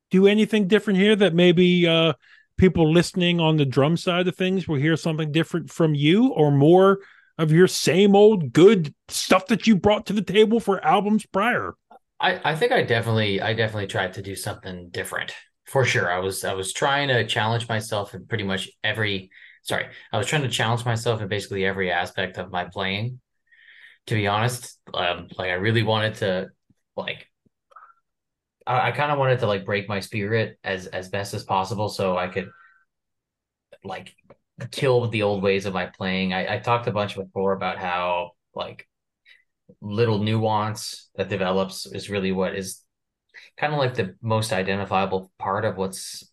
do anything different here that maybe? Uh, people listening on the drum side of things will hear something different from you or more of your same old good stuff that you brought to the table for albums prior? I, I think I definitely I definitely tried to do something different for sure. I was I was trying to challenge myself in pretty much every sorry, I was trying to challenge myself in basically every aspect of my playing. To be honest, um, like I really wanted to like I, I kind of wanted to like break my spirit as as best as possible so I could like kill the old ways of my playing. I, I talked a bunch before about how like little nuance that develops is really what is kind of like the most identifiable part of what's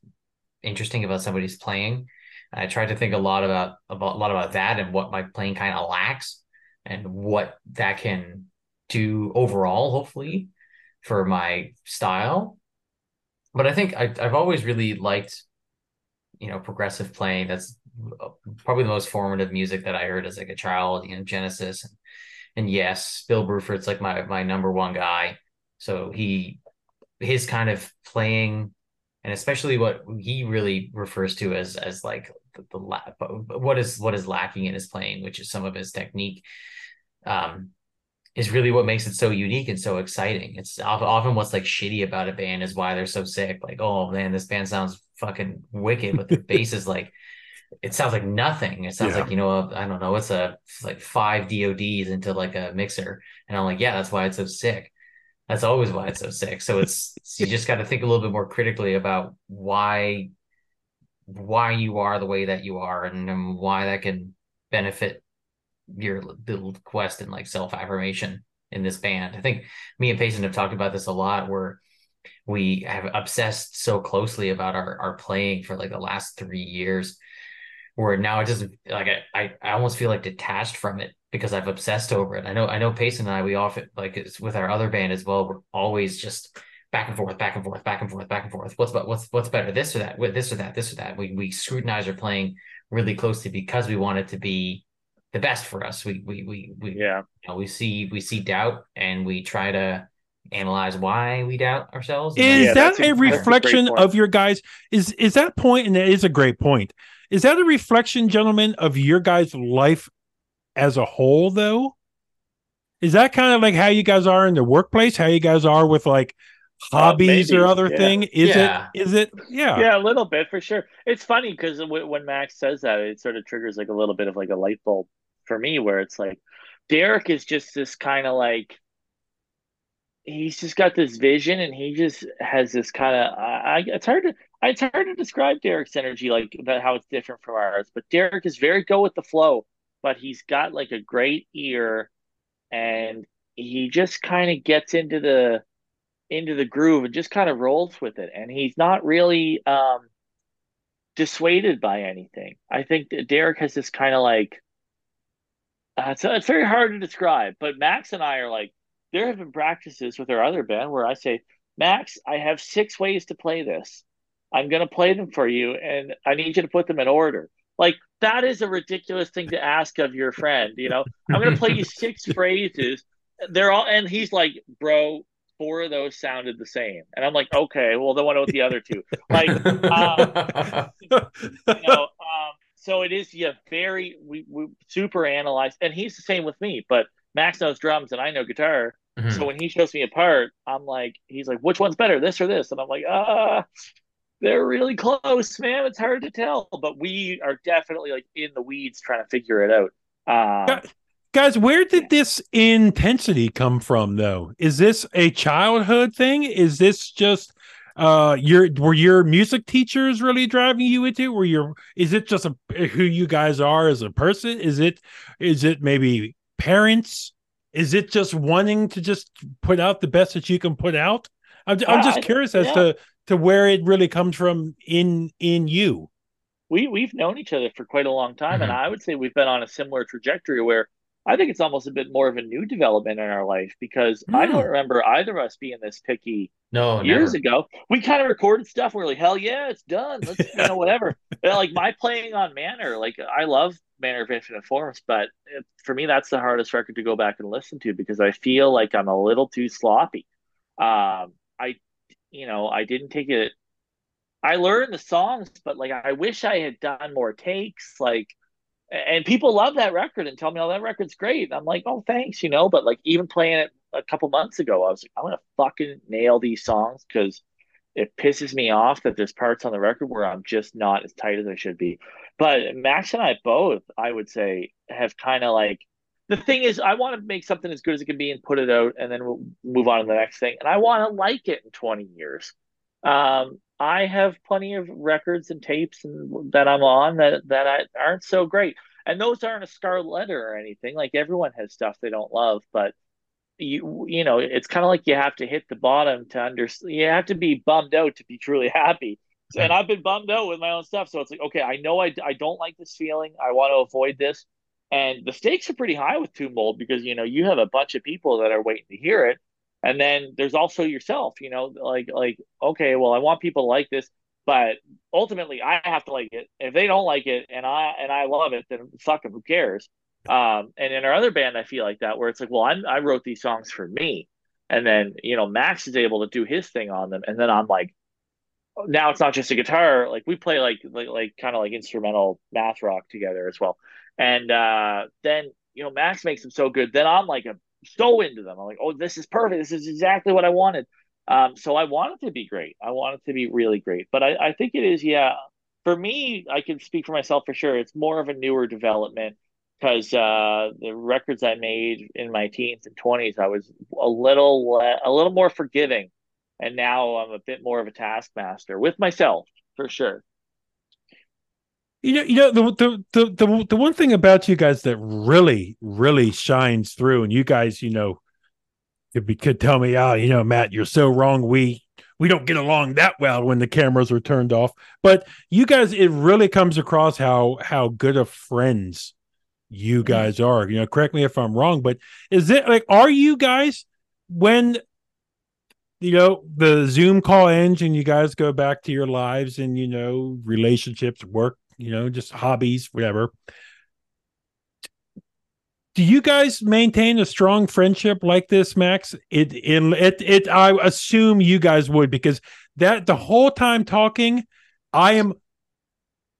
interesting about somebody's playing. I tried to think a lot about about a lot about that and what my playing kind of lacks and what that can do overall, hopefully, for my style. But I think I, I've always really liked, you know, progressive playing. That's probably the most formative music that I heard as like a child. You know, Genesis, and, and yes, Bill Bruford's like my my number one guy. So he his kind of playing, and especially what he really refers to as as like the, the what is what is lacking in his playing, which is some of his technique. Um, is really what makes it so unique and so exciting. It's often what's like shitty about a band is why they're so sick. Like, oh man, this band sounds fucking wicked, but the bass is like, it sounds like nothing. It sounds yeah. like you know, I don't know, it's a it's like five DoDs into like a mixer, and I'm like, yeah, that's why it's so sick. That's always why it's so sick. So it's you just got to think a little bit more critically about why why you are the way that you are and, and why that can benefit your little quest and like self affirmation in this band. I think me and Payson have talked about this a lot where we have obsessed so closely about our, our playing for like the last three years where now it doesn't like I, I almost feel like detached from it because I've obsessed over it. I know I know Payson and I we often like it's with our other band as well. We're always just back and forth, back and forth, back and forth, back and forth. What's what's what's better, this or that? With this or that, this or that. We we scrutinize our playing really closely because we want it to be the best for us. We we we we yeah. You know, we see we see doubt and we try to analyze why we doubt ourselves. Is Yeah, that a a- that's a reflection of your guys? Is is that point? And that is a great point. Is that a reflection, gentlemen, of your guys' life as a whole? Though, is that kind of like how you guys are in the workplace? How you guys are with like uh, hobbies maybe, or other yeah. thing? Is Yeah. it? Is it? Yeah. yeah a little bit for sure it's funny because when max says that it sort of triggers like a little bit of like a light bulb for me where it's like derek is just this kind of like he's just got this vision and he just has this kind of I, it's hard to it's hard to describe derek's energy like that how it's different from ours but derek is very go with the flow but he's got like a great ear and he just kind of gets into the into the groove and just kind of rolls with it. And he's not really um, dissuaded by anything. I think that Derek has this kind of like, uh, it's, it's very hard to describe, but Max and I are like, there have been practices with our other band where I say, Max, I have six ways to play this. I'm going to play them for you, and I need you to put them in order. Like, that is a ridiculous thing to ask of your friend. You know, I'm going to play you six phrases. They're all, and he's like, bro, four of those sounded the same. And I'm like, okay, well, then what about the other two? Like, um, you know, so it is yeah, very we, we super analyzed, and he's the same with me. But Max knows drums and I know guitar, Mhm. so when he shows me a part, I'm like, he's like, which one's better, this or this? And I'm like, ah, they're really close, man. It's hard to tell, but we are definitely like in the weeds trying to figure it out. Um, Guys, where did this intensity come from though? Is this a childhood thing? Is this just uh your were your music teachers really driving you into were your is it just a, who you guys are as a person? Is it is it maybe parents? Is it just wanting to just put out the best that you can put out? I'm, I'm just curious as yeah. to to where it really comes from in in you. we we've known each other for quite a long time, and Mhm. I would say we've been on a similar trajectory where I think it's almost a bit more of a new development in our life because I don't remember either of us being this picky no, years never. ago. We kind of recorded stuff. We're like, hell yeah, it's done. Let's you know whatever. Like my playing on Manor, like I love Manor of Infinite Forms, but it, for me that's the hardest record to go back and listen to because I feel like I'm a little too sloppy. Um, I, you know, I didn't take it. I learned the songs, but like I wish I had done more takes. Like, and people love that record and tell me, "Oh, that record's great." And I'm like, "Oh, thanks," you know. But like even playing it a couple months ago, I was like, "I'm gonna fucking nail these songs" because it pisses me off that there's parts on the record where I'm just not as tight as I should be. But Max and I both, I would say, have kind of like the thing is, I want to make something as good as it can be and put it out, and then we'll move on to the next thing. And I want to like it in 20 years. Um, I have plenty of records and tapes and that I'm on that that I, aren't so great, and those aren't a scarlet letter or anything. Like everyone has stuff they don't love, but you you know it's kind of like you have to hit the bottom to understand. You have to be bummed out to be truly happy. And I've been bummed out with my own stuff, so it's like okay, I know I I don't like this feeling. I want to avoid this. And the stakes are pretty high with Tomb Mold because you know you have a bunch of people that are waiting to hear it, and then there's also yourself. You know, like like okay, well I want people to like this, but ultimately I have to like it. If they don't like it and I and I love it, then fuck them. Who cares? Um, and in our other band, I feel like that where it's like, well, I'm, I wrote these songs for me, and then you know Max is able to do his thing on them, and then I'm like, now it's not just a guitar. Like we play like like like kind of like instrumental math rock together as well. And uh, then you know Max makes them so good. Then I'm like a, so into them. I'm like, oh, this is perfect. This is exactly what I wanted. Um, so I want it to be great. I want it to be really great. But I, I think it is, yeah. For me, I can speak for myself for sure. It's more of a newer development because uh, the records I made in my teens and twenties, I was a little le- a little more forgiving, and now I'm a bit more of a taskmaster with myself for sure. You know, you know the, the the the the one thing about you guys that really really shines through, and you guys, you know, could could tell me, oh, you know, Matt, you're so wrong. We we don't get along that well when the cameras are turned off. But you guys, it really comes across how how good of friends you mm-hmm. guys are. You know, correct me if I'm wrong, but is it like are you guys when you know the Zoom call ends and you guys go back to your lives and you know relationships, work, you know, just hobbies, whatever. Do you guys maintain a strong friendship like this, Max? It it it, it I assume you guys would because that the whole time talking, I am,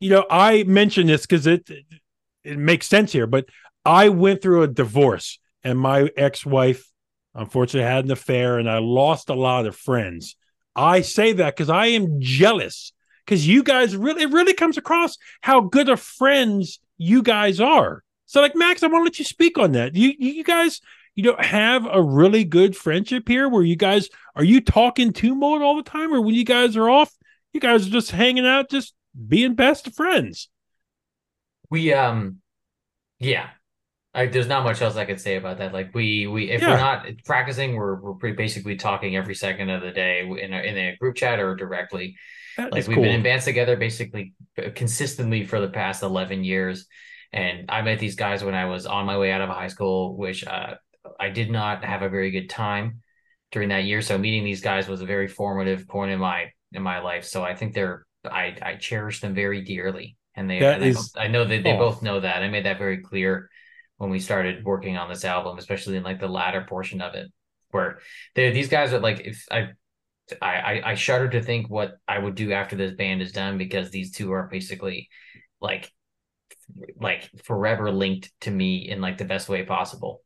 you know, I mention this because it it makes sense here, but I went through a divorce and my ex-wife unfortunately had an affair and I lost a lot of friends. I say that because I am jealous because you guys really, it really comes across how good of friends you guys are. So, like, Max, I want to let you speak on that. You, you guys, you know, have a really good friendship here where you guys are you talking Tomb Mold all the time, or when you guys are off, you guys are just hanging out, just being best friends. We, um, yeah, like, there's not much else I could say about that. Like we we if yeah. we're not practicing, we're we're pretty basically talking every second of the day in a, in a group chat or directly. That like we've cool. been in bands together basically uh, consistently for the past eleven years, and I met these guys when I was on my way out of high school, which uh, I did not have a very good time during that year. So meeting these guys was a very formative point in my in my life. So I think they're I I cherish them very dearly, and they and is, I, I, know that they oh. both know that. I made that very clear when we started working on this album, especially in like the latter portion of it, where they these guys are like if I. I, I shudder to think what I would do after this band is done because these two are basically like like forever linked to me in like the best way possible.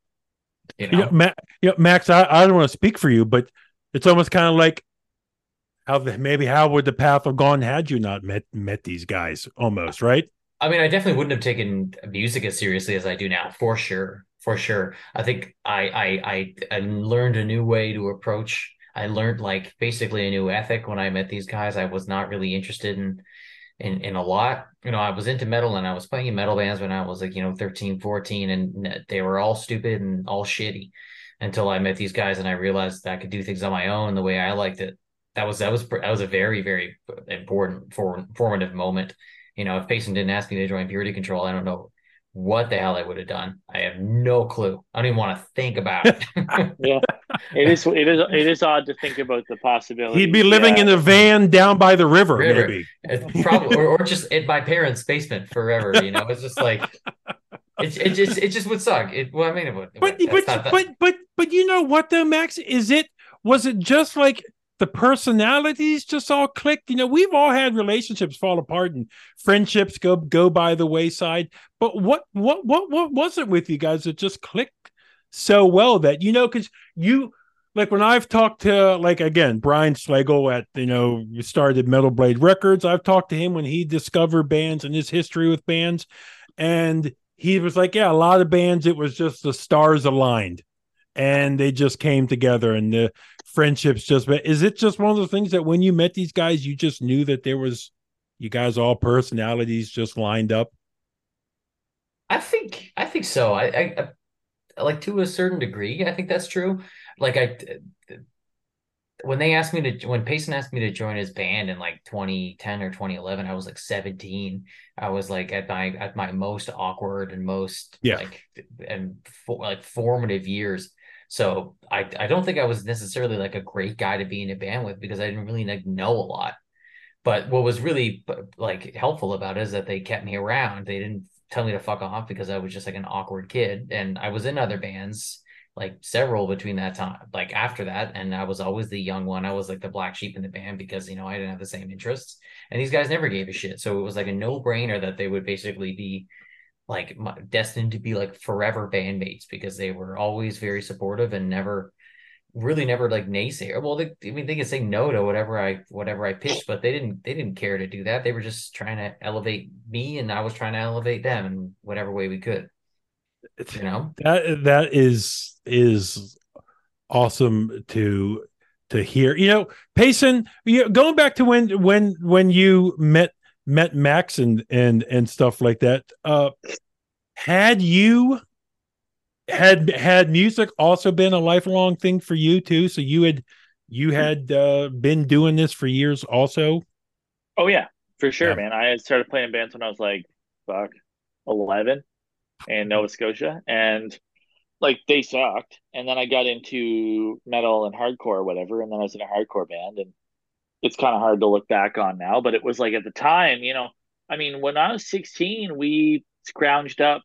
You know, you know, Ma- you know Max, I, I don't want to speak for you, but it's almost kind of like how the, maybe how would the path have gone had you not met met these guys almost right I mean, I definitely wouldn't have taken music as seriously as I do now, for sure, for sure. I think I I I, I learned a new way to approach. I learned like basically a new ethic when I met these guys. I was not really interested in in in a lot. You know, I was into metal and I was playing in metal bands when I was like, you know, 13, 14 and they were all stupid and all shitty until I met these guys and I realized that I could do things on my own the way I liked it. That was that was that was a very very important for formative moment you know, if Payson didn't ask me to join Purity Control, I don't know what the hell I would have done. I have no clue. I don't even want to think about it. yeah, it is. It is. It is odd to think about the possibility. He'd be living yeah. in a van down by the river, river. maybe. It's probably, or, or just in my parents' basement forever. You know, it's just like. It, it just it just would suck. It well, I mean, it would. But but but but but you know what though, Max? Is it was it just like the personalities just all clicked. You know, we've all had relationships fall apart and friendships go go by the wayside. But what what what what was it with you guys that just clicked so well that you know because you like when I've talked to like again Brian Slagel at you know started Metal Blade Records. I've talked to him when he discovered bands and his history with bands, and he was like, yeah, a lot of bands it was just the stars aligned and they just came together and the friendships just but is it just one of those things that when you met these guys you just knew that there was you guys all personalities just lined up? I think i think so. I, I, I like to a certain degree i think that's true. Like i when they asked me to when Payson asked me to join his band in like 2010 or 2011 I was like 17 I was like at my at my most awkward and most yeah. like and for, like formative years so I, I don't think I was necessarily like a great guy to be in a band with because I didn't really like know a lot. But what was really like helpful about it is that they kept me around. They didn't tell me to fuck off because I was just like an awkward kid. And I was in other bands, like several between that time, like after that. And I was always the young one. I was like the black sheep in the band because, you know, I didn't have the same interests. And these guys never gave a shit. So it was like a no brainer that they would basically be like destined to be like forever bandmates because they were always very supportive and never really never like naysayer. Well, they, I mean, they could say no to whatever I whatever I pitched, but they didn't they didn't care to do that. They were just trying to elevate me, and I was trying to elevate them in whatever way we could. You know that that is is awesome to to hear. You know, Payson, you know, going back to when when when you met met Max and and and stuff like that. Uh, had you had had music also been a lifelong thing for you too? So you had you had uh, been doing this for years also. Oh yeah, for sure, yeah. man. I started playing bands when I was like fuck eleven in Nova Scotia, and like they sucked. And then I got into metal and hardcore or whatever, and then I was in a hardcore band, and it's kind of hard to look back on now. But it was like at the time, you know, I mean, when I was 16, we scrounged up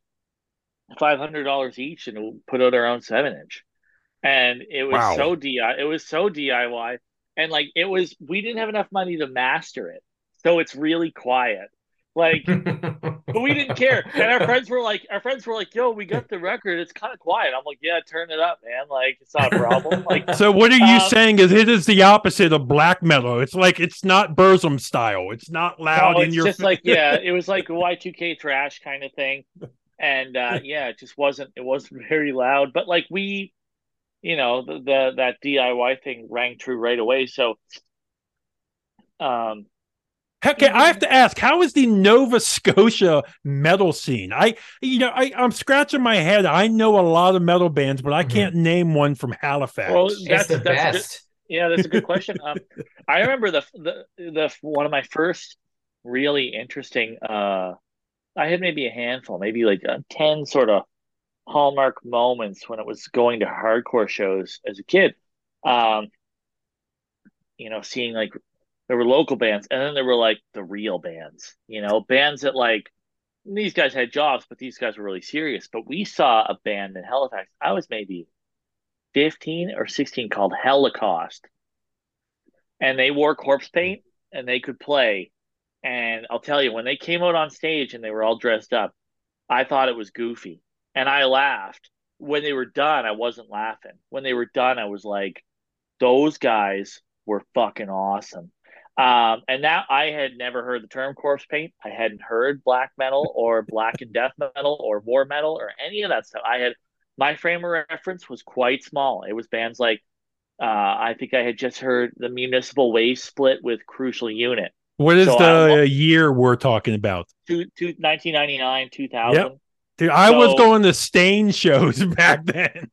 five hundred dollars each and put out our own seven inch, and it was Wow. so di it was so DIY, and like it was we didn't have enough money to master it, so it's really quiet. Like but we didn't care. And our friends were like, our friends were like, "Yo, we got the record. It's kind of quiet." I'm like, "Yeah, turn it up, man. Like, it's not a problem." Like, So what are you Um, saying is it is the opposite of black metal. It's like it's not Burzum style. It's not loud no, in your just like, yeah, it was like Y2K trash kind of thing, and uh, yeah, it just wasn't. It wasn't very loud, but like we, you know, the, the that DIY thing rang true right away. So, um, Heck, I have to ask, how is the Nova Scotia metal scene? I, you know, I, I'm scratching my head. I know a lot of metal bands, but I Mhm. can't name one from Halifax. Well, it's That's- the that's a good- Yeah, that's a good question. Um, I remember the the the one of my first really interesting. Uh, I had maybe a handful, maybe like uh, ten sort of hallmark moments when it was going to hardcore shows as a kid. Um, you know, seeing like there were local bands, and then there were like the real bands. You know, bands that like these guys had jobs, but these guys were really serious. But we saw a band in Halifax. I was maybe 15 or 16 called Holocaust. And they wore corpse paint and they could play. And I'll tell you, when they came out on stage and they were all dressed up, I thought it was goofy. And I laughed. When they were done, I wasn't laughing. When they were done, I was like, those guys were fucking awesome. Um, and that I had never heard the term corpse paint. I hadn't heard black metal or black and death metal or war metal or any of that stuff. I had my frame of reference was quite small. It was bands like uh, I think I had just heard the Municipal Waste split with Crucial Unit, what is so the year we're talking about? two, two, 1999, 2000. Yep. Dude, I was going to stain shows back then.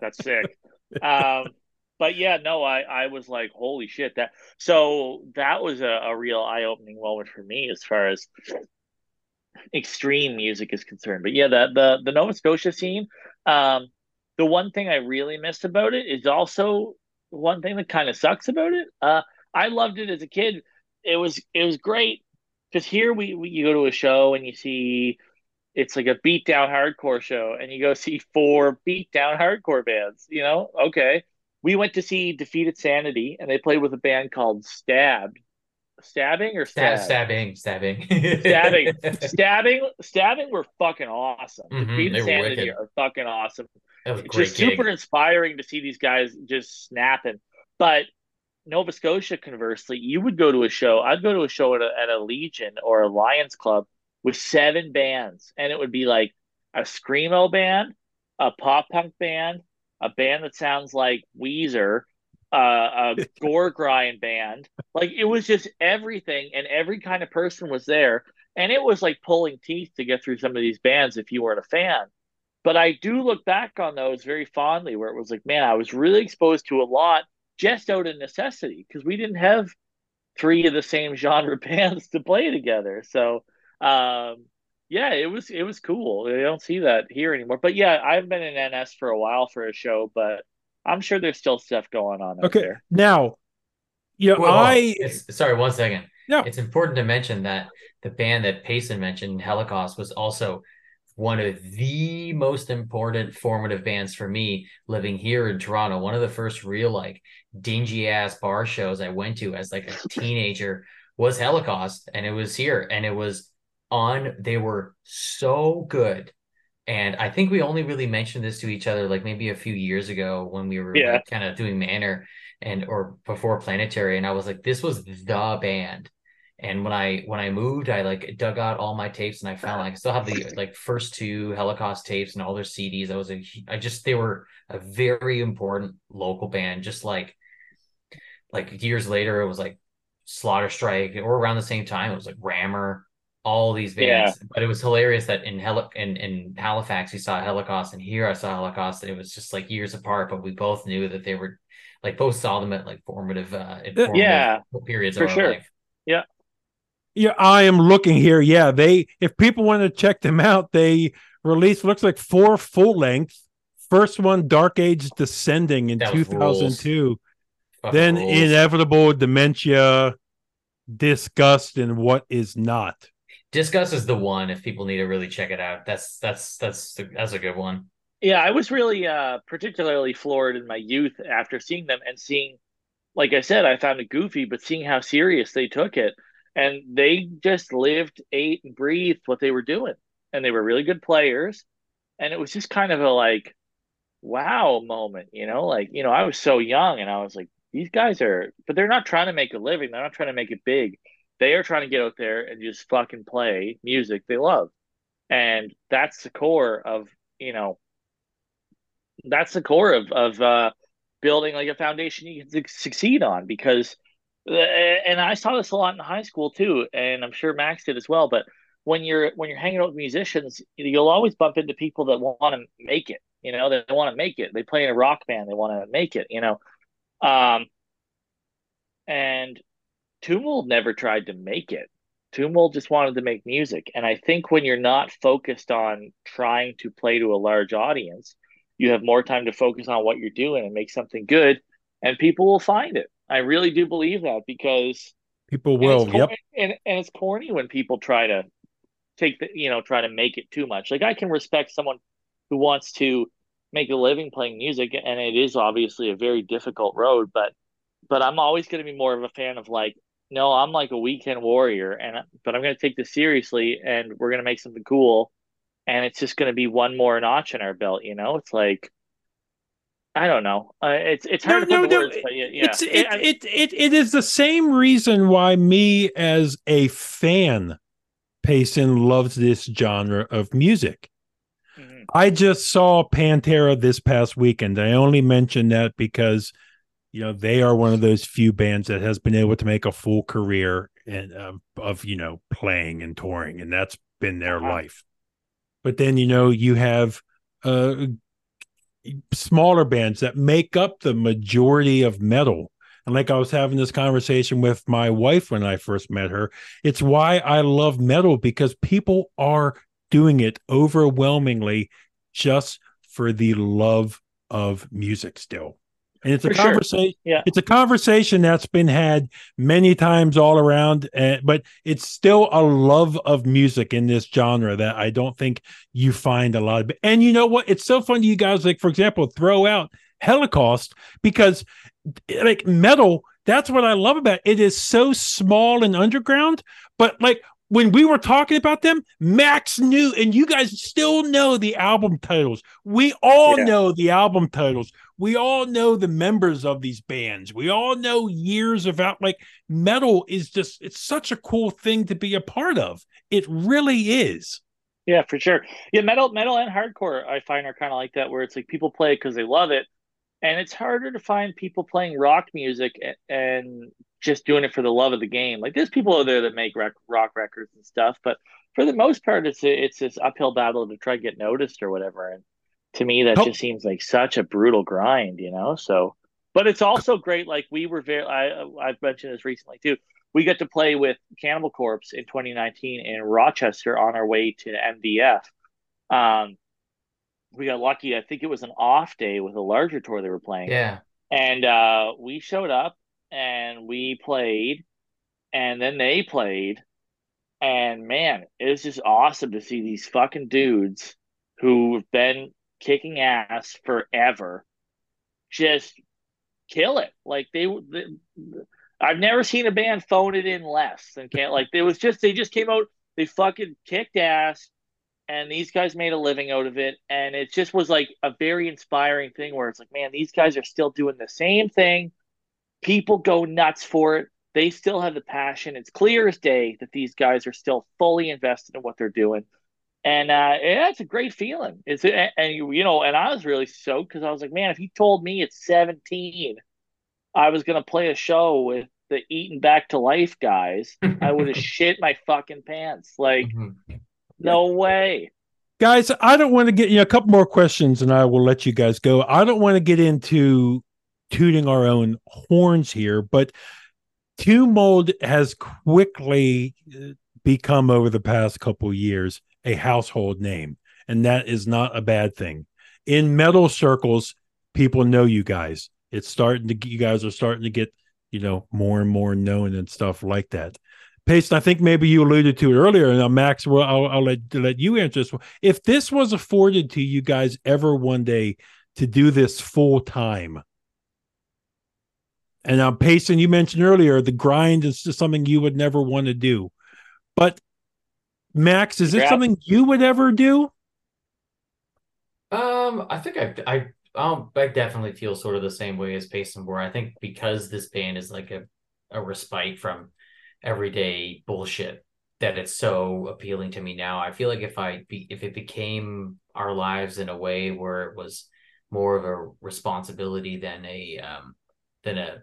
That's sick. um, but yeah, no, I, I was like, holy shit. That so that was a, a real eye opening moment for me as far as extreme music is concerned. But yeah, the the, the Nova Scotia scene, um, the one thing I really missed about it is also one thing that kind of sucks about it. Uh, I loved it as a kid. It was it was great because here we, we you go to a show and you see it's like a beat down hardcore show and you go see four beat down hardcore bands you know okay we went to see defeated sanity and they played with a band called stabbed stabbing or Stab, stab stabbing, stabbing, stabbing stabbing stabbing were fucking awesome Mhm, defeated sanity wicked. are fucking awesome That was a it's just gig. super inspiring to see these guys just snapping. But Nova Scotia, conversely, you would go to a show. I'd go to a show at a, at a Legion or a Lions Club with seven bands, and it would be like a screamo band, a pop punk band, a band that sounds like Weezer, uh, a gore grind band. Like it was just everything, and every kind of person was there. And it was like pulling teeth to get through some of these bands if you weren't a fan but I do look back on those very fondly where it was like, man, I was really exposed to a lot just out of necessity because we didn't have three of the same genre bands to play together. So, um, yeah, it was it was cool. I don't see that here anymore. But yeah, I've been in NS for a while for a show, but I'm sure there's still stuff going on Okay. there. Now, you know, Well. I It's- sorry, one second. No, It's important to mention that the band that Payson mentioned, Holocaust, was also one of the most important formative bands for me living here in Toronto. One of the first real like dingy ass bar shows I went to as like a teenager was Holocaust, and it was here, and it was on. They were so good. And I think we only really mentioned this to each other like maybe a few years ago when we were Yeah. like kind of doing Manor and or before Planetary, and I was like, this was the band. And when I when I moved, I like dug out all my tapes and I found like I still have the like first two Holocaust tapes and all their CDs. I was a I just they were a very important local band. Just like like years later, it was like Slaughter Strike, or around the same time, it was like Rammer, all these bands. But it was hilarious that in Hel- in in Halifax we saw Holocaust, and here I saw Holocaust, and it was just like years apart. But we both knew that they were like both saw them at like formative, uh, informative Yeah, periods for of sure. life. yeah, yeah. I am looking here. Yeah, they if people want to check them out, they released looks like four full length, First one, Dark Age Descending in 2002. Then rules. Inevitable Dementia, Disgust, and What Is Not. Discuss is the one if people need to really check it out. That's that's that's that's a good one. Yeah, I was really uh particularly floored in my youth after seeing them and seeing like I said, I found it goofy, but seeing how serious they took it and they just lived, ate, and breathed what they were doing. And they were really good players. And it was just kind of a like, wow moment, you know, like, you know, I was so young and I was like, these guys are, but they're not trying to make a living. They're not trying to make it big. They are trying to get out there and just fucking play music they love. And that's the core of, you know, that's the core of, of, uh, building like a foundation you can su- succeed on because uh, and I saw this a lot in high school too, and I'm sure Max did as well. But when you're when you're hanging out with musicians, you'll always bump into people that want to make it. You know, they want to make it. They play in a rock band, they want to make it. You know, um, and Tumult never tried to make it. Tumult just wanted to make music, and I think when you're not focused on trying to play to a large audience, you have more time to focus on what you're doing and make something good, and people will find it. I really do believe that because People will. cor- Yep. and, and it's corny when people try to take the you know try to make it too much. Like I can respect someone who wants to make a living playing music, and it is obviously a very difficult road. But but I'm always going to be more of a fan of like no, I'm like a weekend warrior, and but I'm going to take this seriously, and we're going to make something cool, and it's just going to be one more notch in our belt. You know, it's like. I don't know. Uh, it's it's hard No, to put no, no, words, but yeah. It's it, it it it is the same reason why me as a fan, Payson loves this genre of music. Mhm. I just saw Pantera this past weekend. I only mention that because you know they are one of those few bands that has been able to make a full career and of, of you know playing and touring, and that's been their Uh-huh. life. But then you know you have uh smaller bands that make up the majority of metal. And like I was having this conversation with my wife when I first met her, it's why I love metal because people are doing it overwhelmingly just for the love of music still. And it's a sure. conversation. Yeah. It's a conversation that's been had many times all around, uh, but it's still a love of music in this genre that I don't think you find a lot of. And you know what? It's so fun. You guys, like for example, throw out Holocaust because, like metal, that's what I love about it. It is so small and underground, but like when we were talking about them, Max knew, and you guys still know the album titles. We all Yeah. know the album titles. We all know the members of these bands. We all know years of out. Like metal is just, it's such a cool thing to be a part of. It really is. Yeah, for sure. Yeah, metal, metal, and hardcore I find are kind of like that, where it's like people play it because they love it, and it's harder to find people playing rock music and, and just doing it for the love of the game. Like there's people out there that make rec- rock records and stuff, but for the most part, it's a, it's this uphill battle to try to get noticed or whatever. And to me, that Oh. just seems like such a brutal grind, you know. So, but it's also great. Like we were very, I I've mentioned this recently too. We got to play with Cannibal Corpse in 2019 in Rochester on our way to MDF. Um, we got lucky. I think it was an off day with a larger tour they were playing. Yeah. And uh, we showed up and we played, and then they played. And man, it was just awesome to see these fucking dudes who've been kicking ass forever. Just kill it. Like they, they I've never seen a band phone it in less than can't like it was just they just came out, they fucking kicked ass and these guys made a living out of it. And it just was like a very inspiring thing where it's like man these guys are still doing the same thing. People go nuts for it. They still have the passion. It's clear as day that these guys are still fully invested in what they're doing and uh yeah it's a great feeling. It's and, and you, you know and i was really stoked because i was like man if you told me at 17 i was going to play a show with the eaten back to life guys i would have shit my fucking pants. Like Mhm. no way. Guys i don't want to get you know, a couple more questions and i will let you guys go. I don't want to get into tooting our own horns here but Tomb Mold has quickly uh, become over the past couple years a household name and that is not a bad thing in metal circles, people know you guys. It's starting to get you guys are starting to get, you know, more and more known and stuff like that. Payson, I think maybe you alluded to it earlier. Now, Max, well, I'll, I'll let let you answer this. If this was afforded to you guys ever one day to do this full time, and uh, Payson, you mentioned earlier the grind is just something you would never want to do. But Max, is it something you would ever do? Um, I think I I um, I definitely feel sort of the same way as Payson, where I think because this band is like a a respite from everyday bullshit that it's so appealing to me now. I feel like if I be, if it became our lives in a way where it was more of a responsibility than a um than a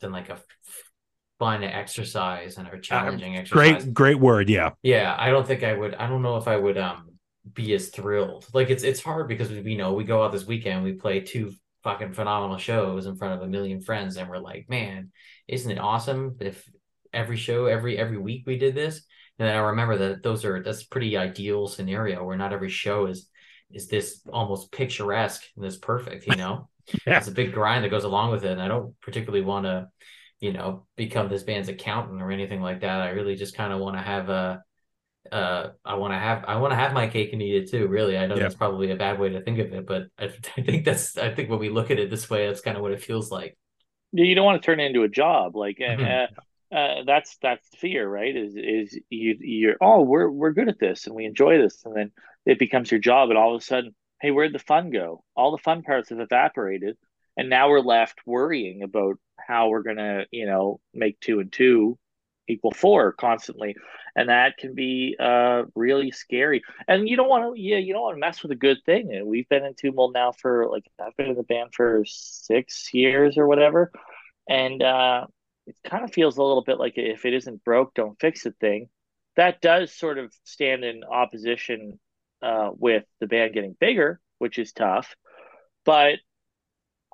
than like a fun exercise and a challenging uh, exercise. Great, great word. Yeah. Yeah. I don't think I would, I don't know if I would um be as thrilled. Like it's it's hard because we you know we go out this weekend, we play two fucking phenomenal shows in front of a million friends, and we're like, man, isn't it awesome if every show, every every week we did this? And then I remember that those are that's pretty ideal scenario where not every show is is this almost picturesque and this perfect, you know? yeah. It's a big grind that goes along with it. And I don't particularly want to, you know, become this band's accountant or anything like that. I really just kind of want to have a, uh, I want to have, I want to have my cake and eat it too. Really, I know yeah. that's probably a bad way to think of it, but I, I think that's, I think when we look at it this way, that's kind of what it feels like. Yeah, you don't want to turn it into a job, like, mm-hmm. uh, uh, that's that's fear, right? Is is you you're oh we're we're good at this and we enjoy this, and then it becomes your job, and all of a sudden hey, where'd the fun go? All the fun parts have evaporated. And now we're left worrying about how we're going to, you know, make two and two equal four constantly. And that can be uh, really scary. And you don't want to, yeah, you don't want to mess with a good thing. And we've been in Tomb Mold now for like, I've been in the band for six years or whatever. And uh, it kind of feels a little bit like if it isn't broke, don't fix it thing. That does sort of stand in opposition uh, with the band getting bigger, which is tough. But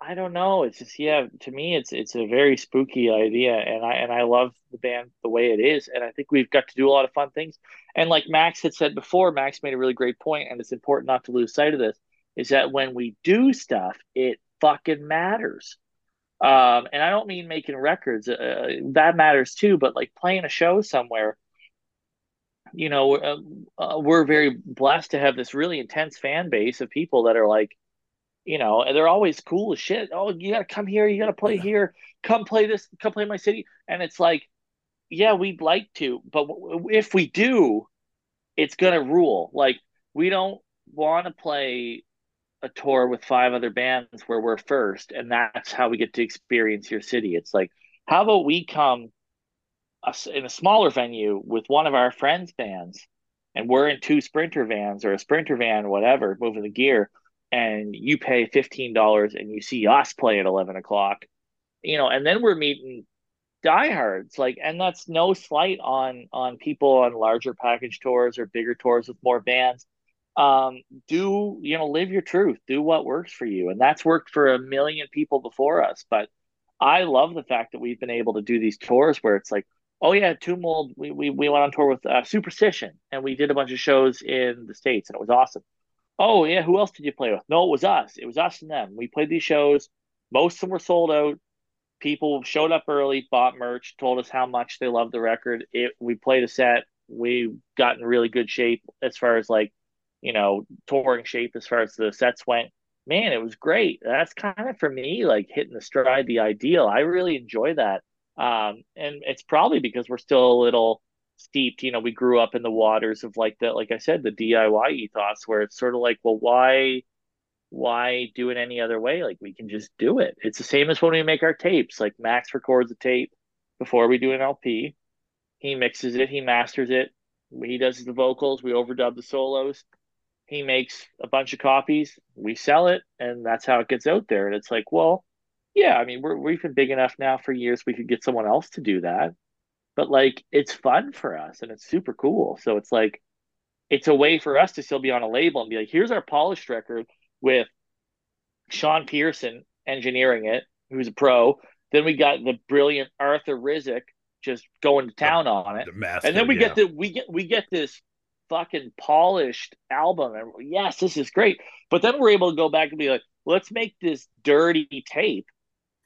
I don't know. It's just yeah. To me, it's it's a very spooky idea, and I and I love the band the way it is, and I think we've got to do a lot of fun things. And like Max had said before, Max made a really great point, and it's important not to lose sight of this. Is that when we do stuff, it fucking matters. Um, and I don't mean making records. Uh, that matters too, but like playing a show somewhere you know, uh, uh, we're very blessed to have this really intense fan base of people that are like, you know, and they're always cool as shit. Oh, you got to come here. You got to play here. Come play this. Come play my city. And it's like, yeah, we'd like to, but if we do, it's gonna rule. Like we don't want to play a tour with five other bands where we're first, and that's how we get to experience your city. It's like, how about we come in a smaller venue with one of our friends' bands, and we're in two sprinter vans or a sprinter van, whatever, moving the gear, and you pay fifteen dollars and you see us play at eleven o'clock, you know, and then we're meeting diehards like and that's no slight on on people on larger package tours or bigger tours with more bands um do you know live your truth do what works for you and that's worked for a million people before us but i love the fact that we've been able to do these tours where it's like oh yeah, Tomb Mold. We, we we went on tour with uh, Superstition, and we did a bunch of shows in the states, and it was awesome. Oh yeah, who else did you play with? No, it was us. It was us and them. We played these shows. Most of them were sold out. People showed up early, bought merch, told us how much they loved the record. It we played a set. We got in really good shape as far as like, you know, touring shape as far as the sets went. Man, it was great. That's kind of for me like hitting the stride, the ideal. I really enjoy that um, and it's probably because we're still a little steeped. You know, we grew up in the waters of like the, like I said, the DIY ethos, where it's sort of like, well, why, why do it any other way? Like we can just do it. It's the same as when we make our tapes. Like Max records a tape before we do an LP. He mixes it, he masters it. He does the vocals. We overdub the solos. He makes a bunch of copies. We sell it, and that's how it gets out there. And it's like, well, yeah, I mean, we're we've been big enough now for years. We could get someone else to do that, but like, it's fun for us and it's super cool. So it's like, it's a way for us to still be on a label and be like, here's our polished record with Sean Pearson engineering it, who's a pro. Then we got the brilliant Arthur Rizk just going to town on it, the master, and then we yeah. get the we get we get this fucking polished album. And yes, this is great. But then we're able to go back and be like, let's make this dirty tape.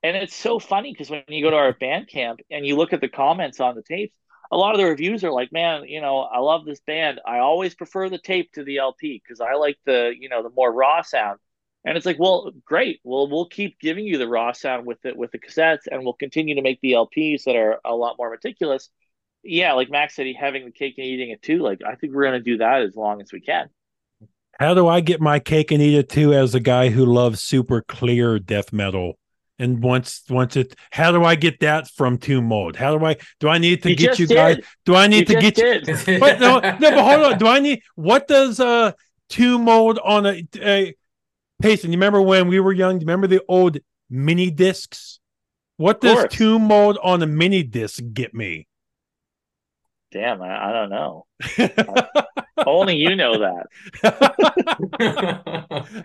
And it's so funny because when you go to our band camp and you look at the comments on the tapes, a lot of the reviews are like, man, you know, I love this band. I always prefer the tape to the LP because I like the, you know, the more raw sound. And it's like, well, great. Well, we'll keep giving you the raw sound with it with the cassettes, and we'll continue to make the LPs that are a lot more meticulous. Yeah, like Max said, he having the cake and eating it too. Like I think we're gonna do that as long as we can. How do I get my cake and eat it too as a guy who loves super clear death metal? And once once it how do I get that from two mode How do I do I need to You get you did. guys do I need You to get you did. but no, no, but hold on. Do I need what does uh two mode on a, a Payson? You remember when we were young? Do you remember the old mini discs? What does two mode on a mini disc get me? Damn, I, I don't know. Only you know that.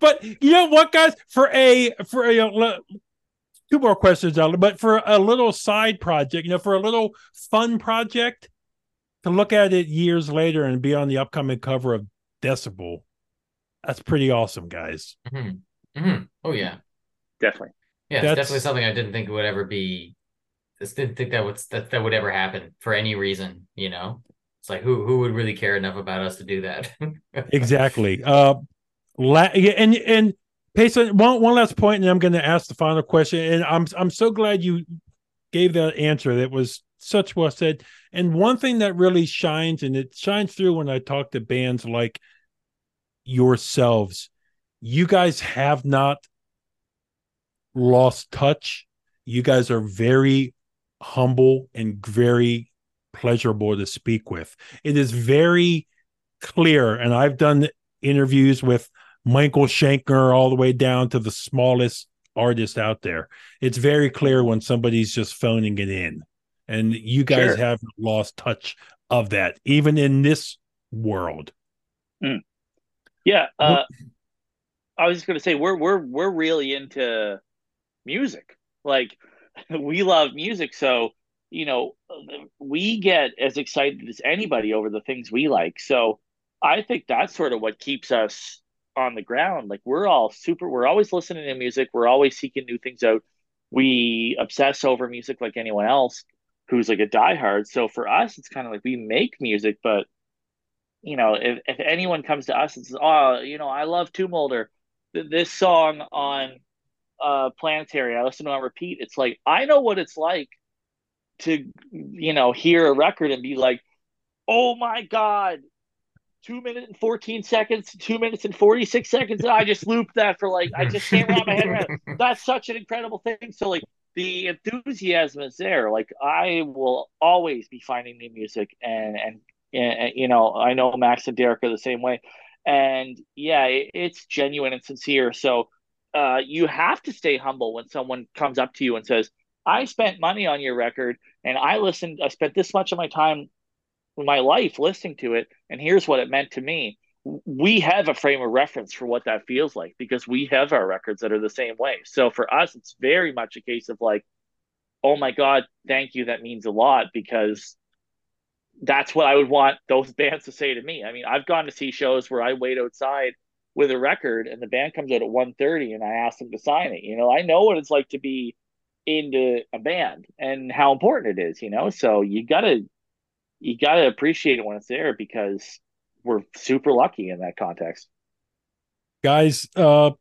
but you know what, guys? For a for a le- two more questions, out, but for a little side project, you know, for a little fun project, to look at it years later and be on the upcoming cover of Decibel, that's pretty awesome, guys. Mhm. Mhm. Oh yeah, Definitely. yeah. It's That's- definitely something I didn't think would ever be. Just didn't think that would that that would ever happen for any reason. You know, it's like who who would really care enough about us to do that? exactly. Uh, la- yeah, and and Payson, one one last point, and I'm going to ask the final question. And I'm I'm so glad you gave that answer. That was such well said. And one thing that really shines, and it shines through when I talk to bands like yourselves, you guys have not lost touch. You guys are very humble and very pleasurable to speak with. It is very clear, and I've done interviews with Michael Schenker all the way down to the smallest artist out there. It's very clear when somebody's just phoning it in. And you guys Sure. haven't lost touch of that, even in this world. Yeah. Uh, I was just gonna say we're we're we're really into music. Like we love music, so you know we get as excited as anybody over the things we like. So I think that's sort of what keeps us on the ground. Like we're all super. We're always listening to music. We're always seeking new things out. We obsess over music like anyone else who's like a diehard. So for us, it's kind of like we make music, but you know, if, if anyone comes to us and says, "Oh, you know, I love Tomb Molder, Th- this song on uh Planetary, I listen to it on repeat." It's like I know what it's like to, you know, hear a record and be like, "Oh my god, two minutes and fourteen seconds, two minutes and forty six seconds. I just looped that for like I just can't wrap my head around." it." That's such an incredible thing. So like the enthusiasm is there. Like I will always be finding new music and and and, you know, I know Max and Derek are the same way. And yeah, it, it's genuine and sincere. So uh, you have to stay humble when someone comes up to you and says, I spent money on your record and I listened, I spent this much of my time, my life listening to it. And here's what it meant to me. We have a frame of reference for what that feels like because we have our records that are the same way. So for us, it's very much a case of like, oh my God, thank you. That means a lot because that's what I would want those bands to say to me. I mean, I've gone to see shows where I wait outside with a record and the band comes out at 1.30 and I ask them to sign it. You know, I know what it's like to be into a band and how important it is, you know? So you gotta you gotta appreciate it when it's there because we're super lucky in that context. Guys, uh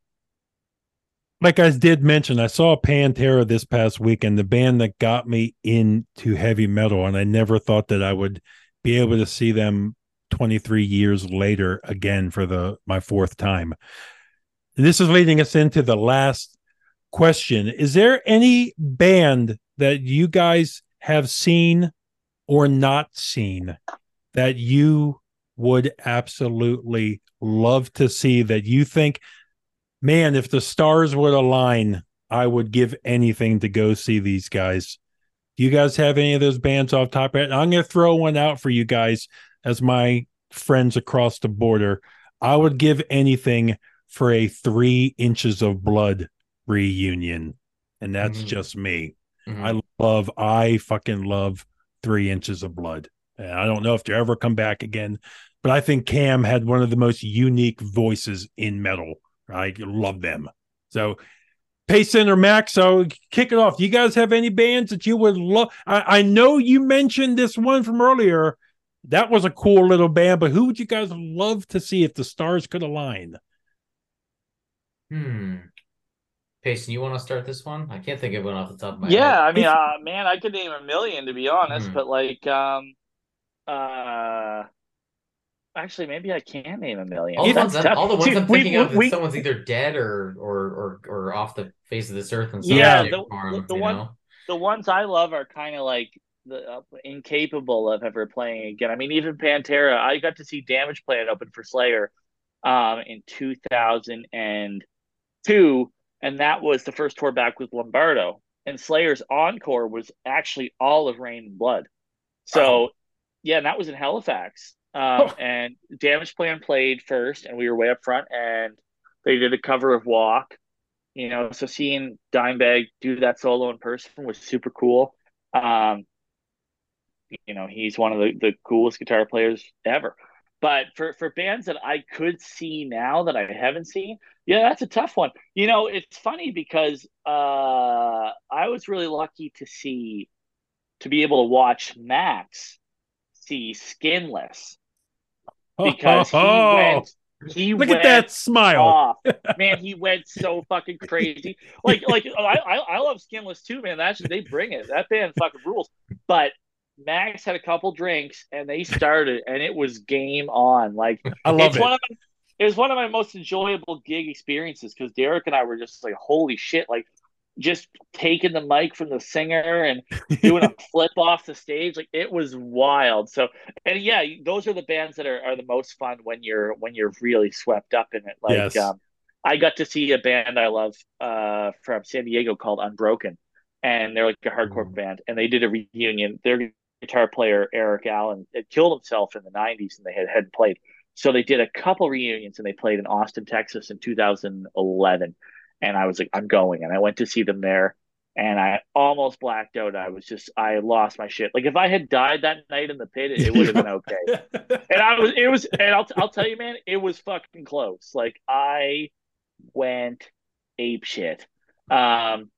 like I did mention, I saw Pantera this past weekend, the band that got me into heavy metal, and I never thought that I would be able to see them 23 years later again for the my fourth time. This is leading us into the last question. Is there any band that you guys have seen or not seen that you would absolutely love to see that you think man, if the stars would align, I would give anything to go see these guys. Do you guys have any of those bands off top? I'm going to throw one out for you guys as my friends across the border. I would give anything for a three inches of blood reunion. And that's Mhm. just me. Mhm. I love, I fucking love three inches of blood. And I don't know if they ever come back again, but I think Cam had one of the most unique voices in metal. I love them. So, Payson or Max, so kick it off. Do you guys have any bands that you would love? I, I know you mentioned this one from earlier. That was a cool little band, but who would you guys love to see if the stars could align? Hmm. Payson, you want to start this one? I can't think of one off the top of my yeah, head. Yeah, I mean, uh, man, I could name a million to be honest, Hmm. but like, um, uh, actually, maybe I can name a million. All the, ones I'm, all the ones See, I'm we- thinking of, we- is someone's either dead or or or or off the face of this earth in some Yeah, the- or form, the- the you one- know? the ones I love are kind of like the uh, incapable of ever playing again. I mean, even Pantera. I got to see Damageplan open for Slayer, um, in two thousand and two, and that was the first tour back with Lombardo. And Slayer's encore was actually all of Reign in Blood. So, yeah, and that was in Halifax. Um, Oh. and Damageplan played first, and we were way up front, and they did a cover of Walk. You know, so seeing Dimebag do that solo in person was super cool. Um, you know, he's one of the, the coolest guitar players ever. But for, for bands that I could see now that I haven't seen, yeah, that's a tough one. You know, it's funny because uh, I was really lucky to see, to be able to watch Max see Skinless because he Oh, went, he look went at that smile. off. Man, he went so fucking crazy. Like, like I, I, I love Skinless too, man. That's they bring it. That band fucking rules. But Max had a couple drinks and they started, and it was game on. Like, I love it's it. one of my, it was one of my most enjoyable gig experiences because Derek and I were just like, holy shit, like just taking the mic from the singer and doing a flip off the stage. Like it was wild. So and yeah, those are the bands that are, are the most fun when you're when you're really swept up in it. Like Yes. um I got to see a band I love uh from San Diego called Unbroken. And they're like a hardcore Ooh. band. And they did a reunion. Their guitar player, Eric Allen, had killed himself in the nineties and they had hadn't played. So they did a couple reunions and they played in Austin, Texas in 2011. And I was like, I'm going. And I went to see them there and I almost blacked out. I was just, I lost my shit. Like if I had died that night in the pit, it, it would have been okay. And I was, it was, and I'll, I'll tell you, man, it was fucking close. Like I went ape shit. Um,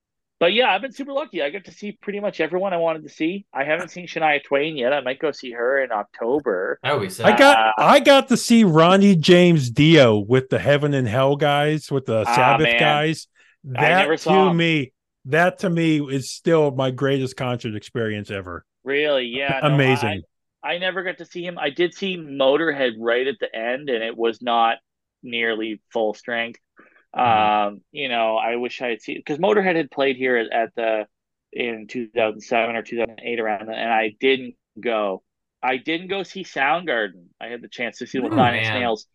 but yeah, I've been super lucky. I got to see pretty much everyone I wanted to see. I haven't seen Shania Twain yet. I might go see her in October. That would be sick. I got Uh, I got to see Ronnie James Dio with the Heaven and Hell guys, with the Ah, Sabbath man. guys. I That never saw to 'em. me, that to me is still my greatest concert experience ever. Really? Yeah. no, Amazing. I, I never got to see him. I did see Motorhead right at the end, and it was not nearly full strength. Um, you know, I wish I had seen because Motorhead had played here at, at the in 2007 or 2008 around, then, and I didn't go. I didn't go see Soundgarden. I had the chance to see them with Oh, Nine Inch. Nails,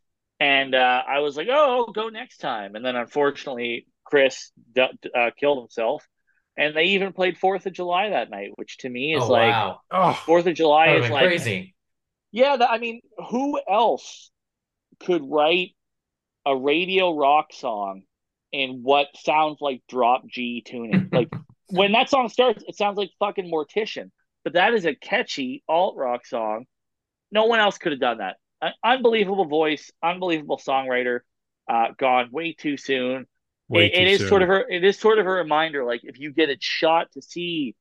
and uh, I was like, "Oh, I'll go next time." And then unfortunately, Chris d- uh, killed himself, and they even played Fourth of July that night, which to me is oh like wow, Oh, Fourth of July is like crazy. yeah, that, I mean, who else could write a radio rock song in what sounds like drop G tuning? Like when that song starts, it sounds like fucking Mortician, but that is a catchy alt rock song. No one else could have done that. An unbelievable voice, unbelievable songwriter. Uh, gone way too soon. way It- too it is soon. sort of a it is sort of a reminder. Like if you get a shot to see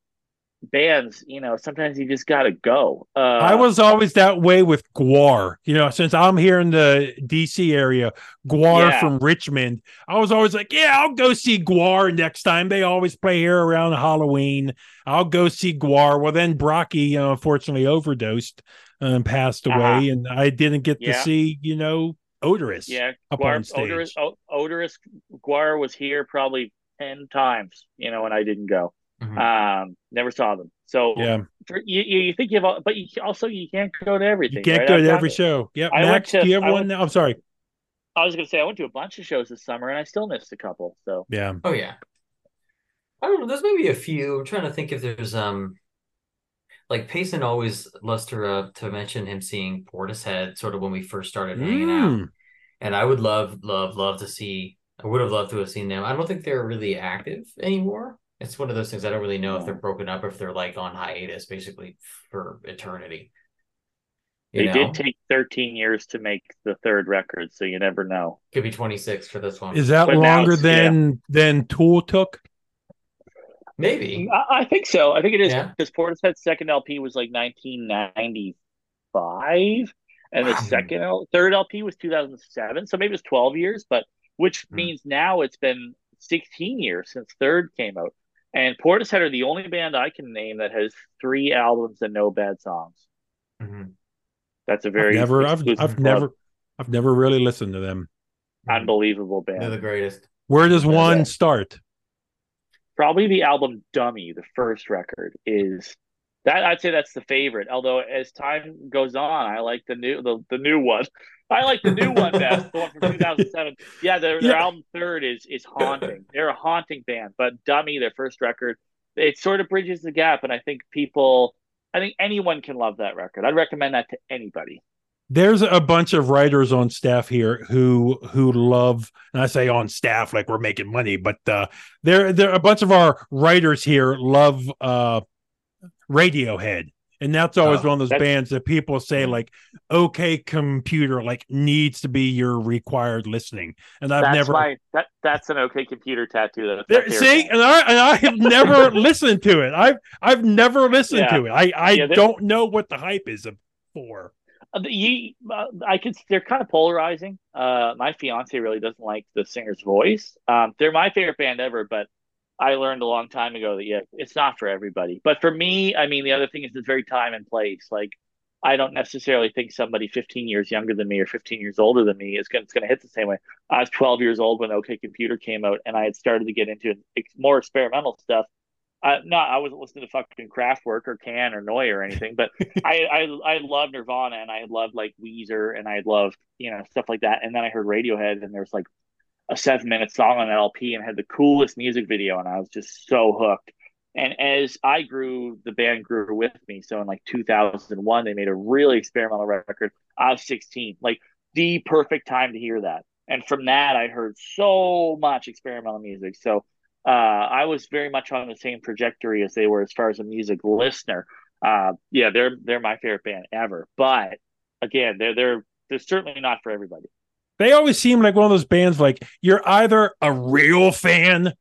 bands, you know, sometimes you just gotta go. Uh, I was always that way with Gwar. You know, since I'm here in the DC area, Gwar Yeah. from Richmond, I was always like, yeah, I'll go see Gwar next time. They always play here around Halloween. I'll go see Gwar. Well, then Brockie, you know, unfortunately overdosed and passed away, Uh-huh. and I didn't get to see, you know, Oderus. Yeah, Gwar. Oderus, O- Oderus Gwar was here probably ten times, you know, and I didn't go. Mhm. Um, never saw them. So Yeah, for, you, you you think you have, all, but you also you can't go to everything. you can't right? go to gone every show. Yep, I went Max, to- do you have I one went- now? I'm sorry. I was gonna say I went to a bunch of shows this summer and I still missed a couple. So Yeah, Oh yeah. I don't know. There's maybe a few. I'm trying to think if there's um, like Payson always loves to uh, to mention him seeing Portishead sort of when we first started hanging out, Mm. and I would love, love, love to see. I would have loved to have seen them. I don't think they're really active anymore. It's one of those things I don't really know if they're broken up or if they're like on hiatus basically for eternity. they know? did take 13 years to make the third record, so you never know. Could be 26 for this one. Is that but longer than yeah. than Tool took? Maybe. I, I, think so. I think it is because yeah. Portishead's second LP was like 1995, and the second L- third LP was 2007. So maybe it's 12 years, but which hmm. means now it's been 16 years since third came out. And Portishead are the only band I can name that has three albums and no bad songs. Mm-hmm. That's a very I've never. I've, I've never. I've never really listened to them. Unbelievable band. They're the greatest. Where does one start? Probably the album "Dummy," the first record is that. I'd say that's the favorite. Although as time goes on, I like the new the, the new one. I like the new one best, the one from 2007. Yeah, their, their yeah. album third is is haunting. They're a haunting band, but "Dummy," their first record, it sort of bridges the gap, and I think people I think anyone can love that record. I'd recommend that to anybody. There's a bunch of writers on staff here who who love, and I say on staff like we're making money, but uh, there there a bunch of our writers here love uh, Radiohead and that's always oh, one of those bands that people say like okay computer like needs to be your required listening and i've that's never my, that that's an okay computer tattoo there, see and i and i have never listened to it i've i've never listened yeah. to it i i yeah, don't know what the hype is for uh, you, uh, I could. They're kind of polarizing. Uh, my fiance really doesn't like the singer's voice. Um, they're my favorite band ever, but I learned a long time ago that yeah, it's not for everybody. But for me, I mean, the other thing is it's very time and place. Like, I don't necessarily think somebody 15 years younger than me or 15 years older than me is going to hit the same way. I was 12 years old when OK Computer came out, and I had started to get into more experimental stuff. Uh, not I wasn't listening to fucking Kraftwerk or Can or Neu! or anything, but I I I loved Nirvana and I loved like Weezer and I loved you know stuff like that. And then I heard Radiohead and there's like a seven minute song on LP and had the coolest music video, and I was just so hooked. And as I grew, the band grew with me. So in like 2001, they made a really experimental record. I was 16, like the perfect time to hear that. And from that, I heard so much experimental music. So uh, I was very much on the same trajectory as they were as far as a music listener. Uh, yeah, they're they're my favorite band ever. But again, they're they're they're certainly not for everybody. They always seem like one of those bands like you're either a real fan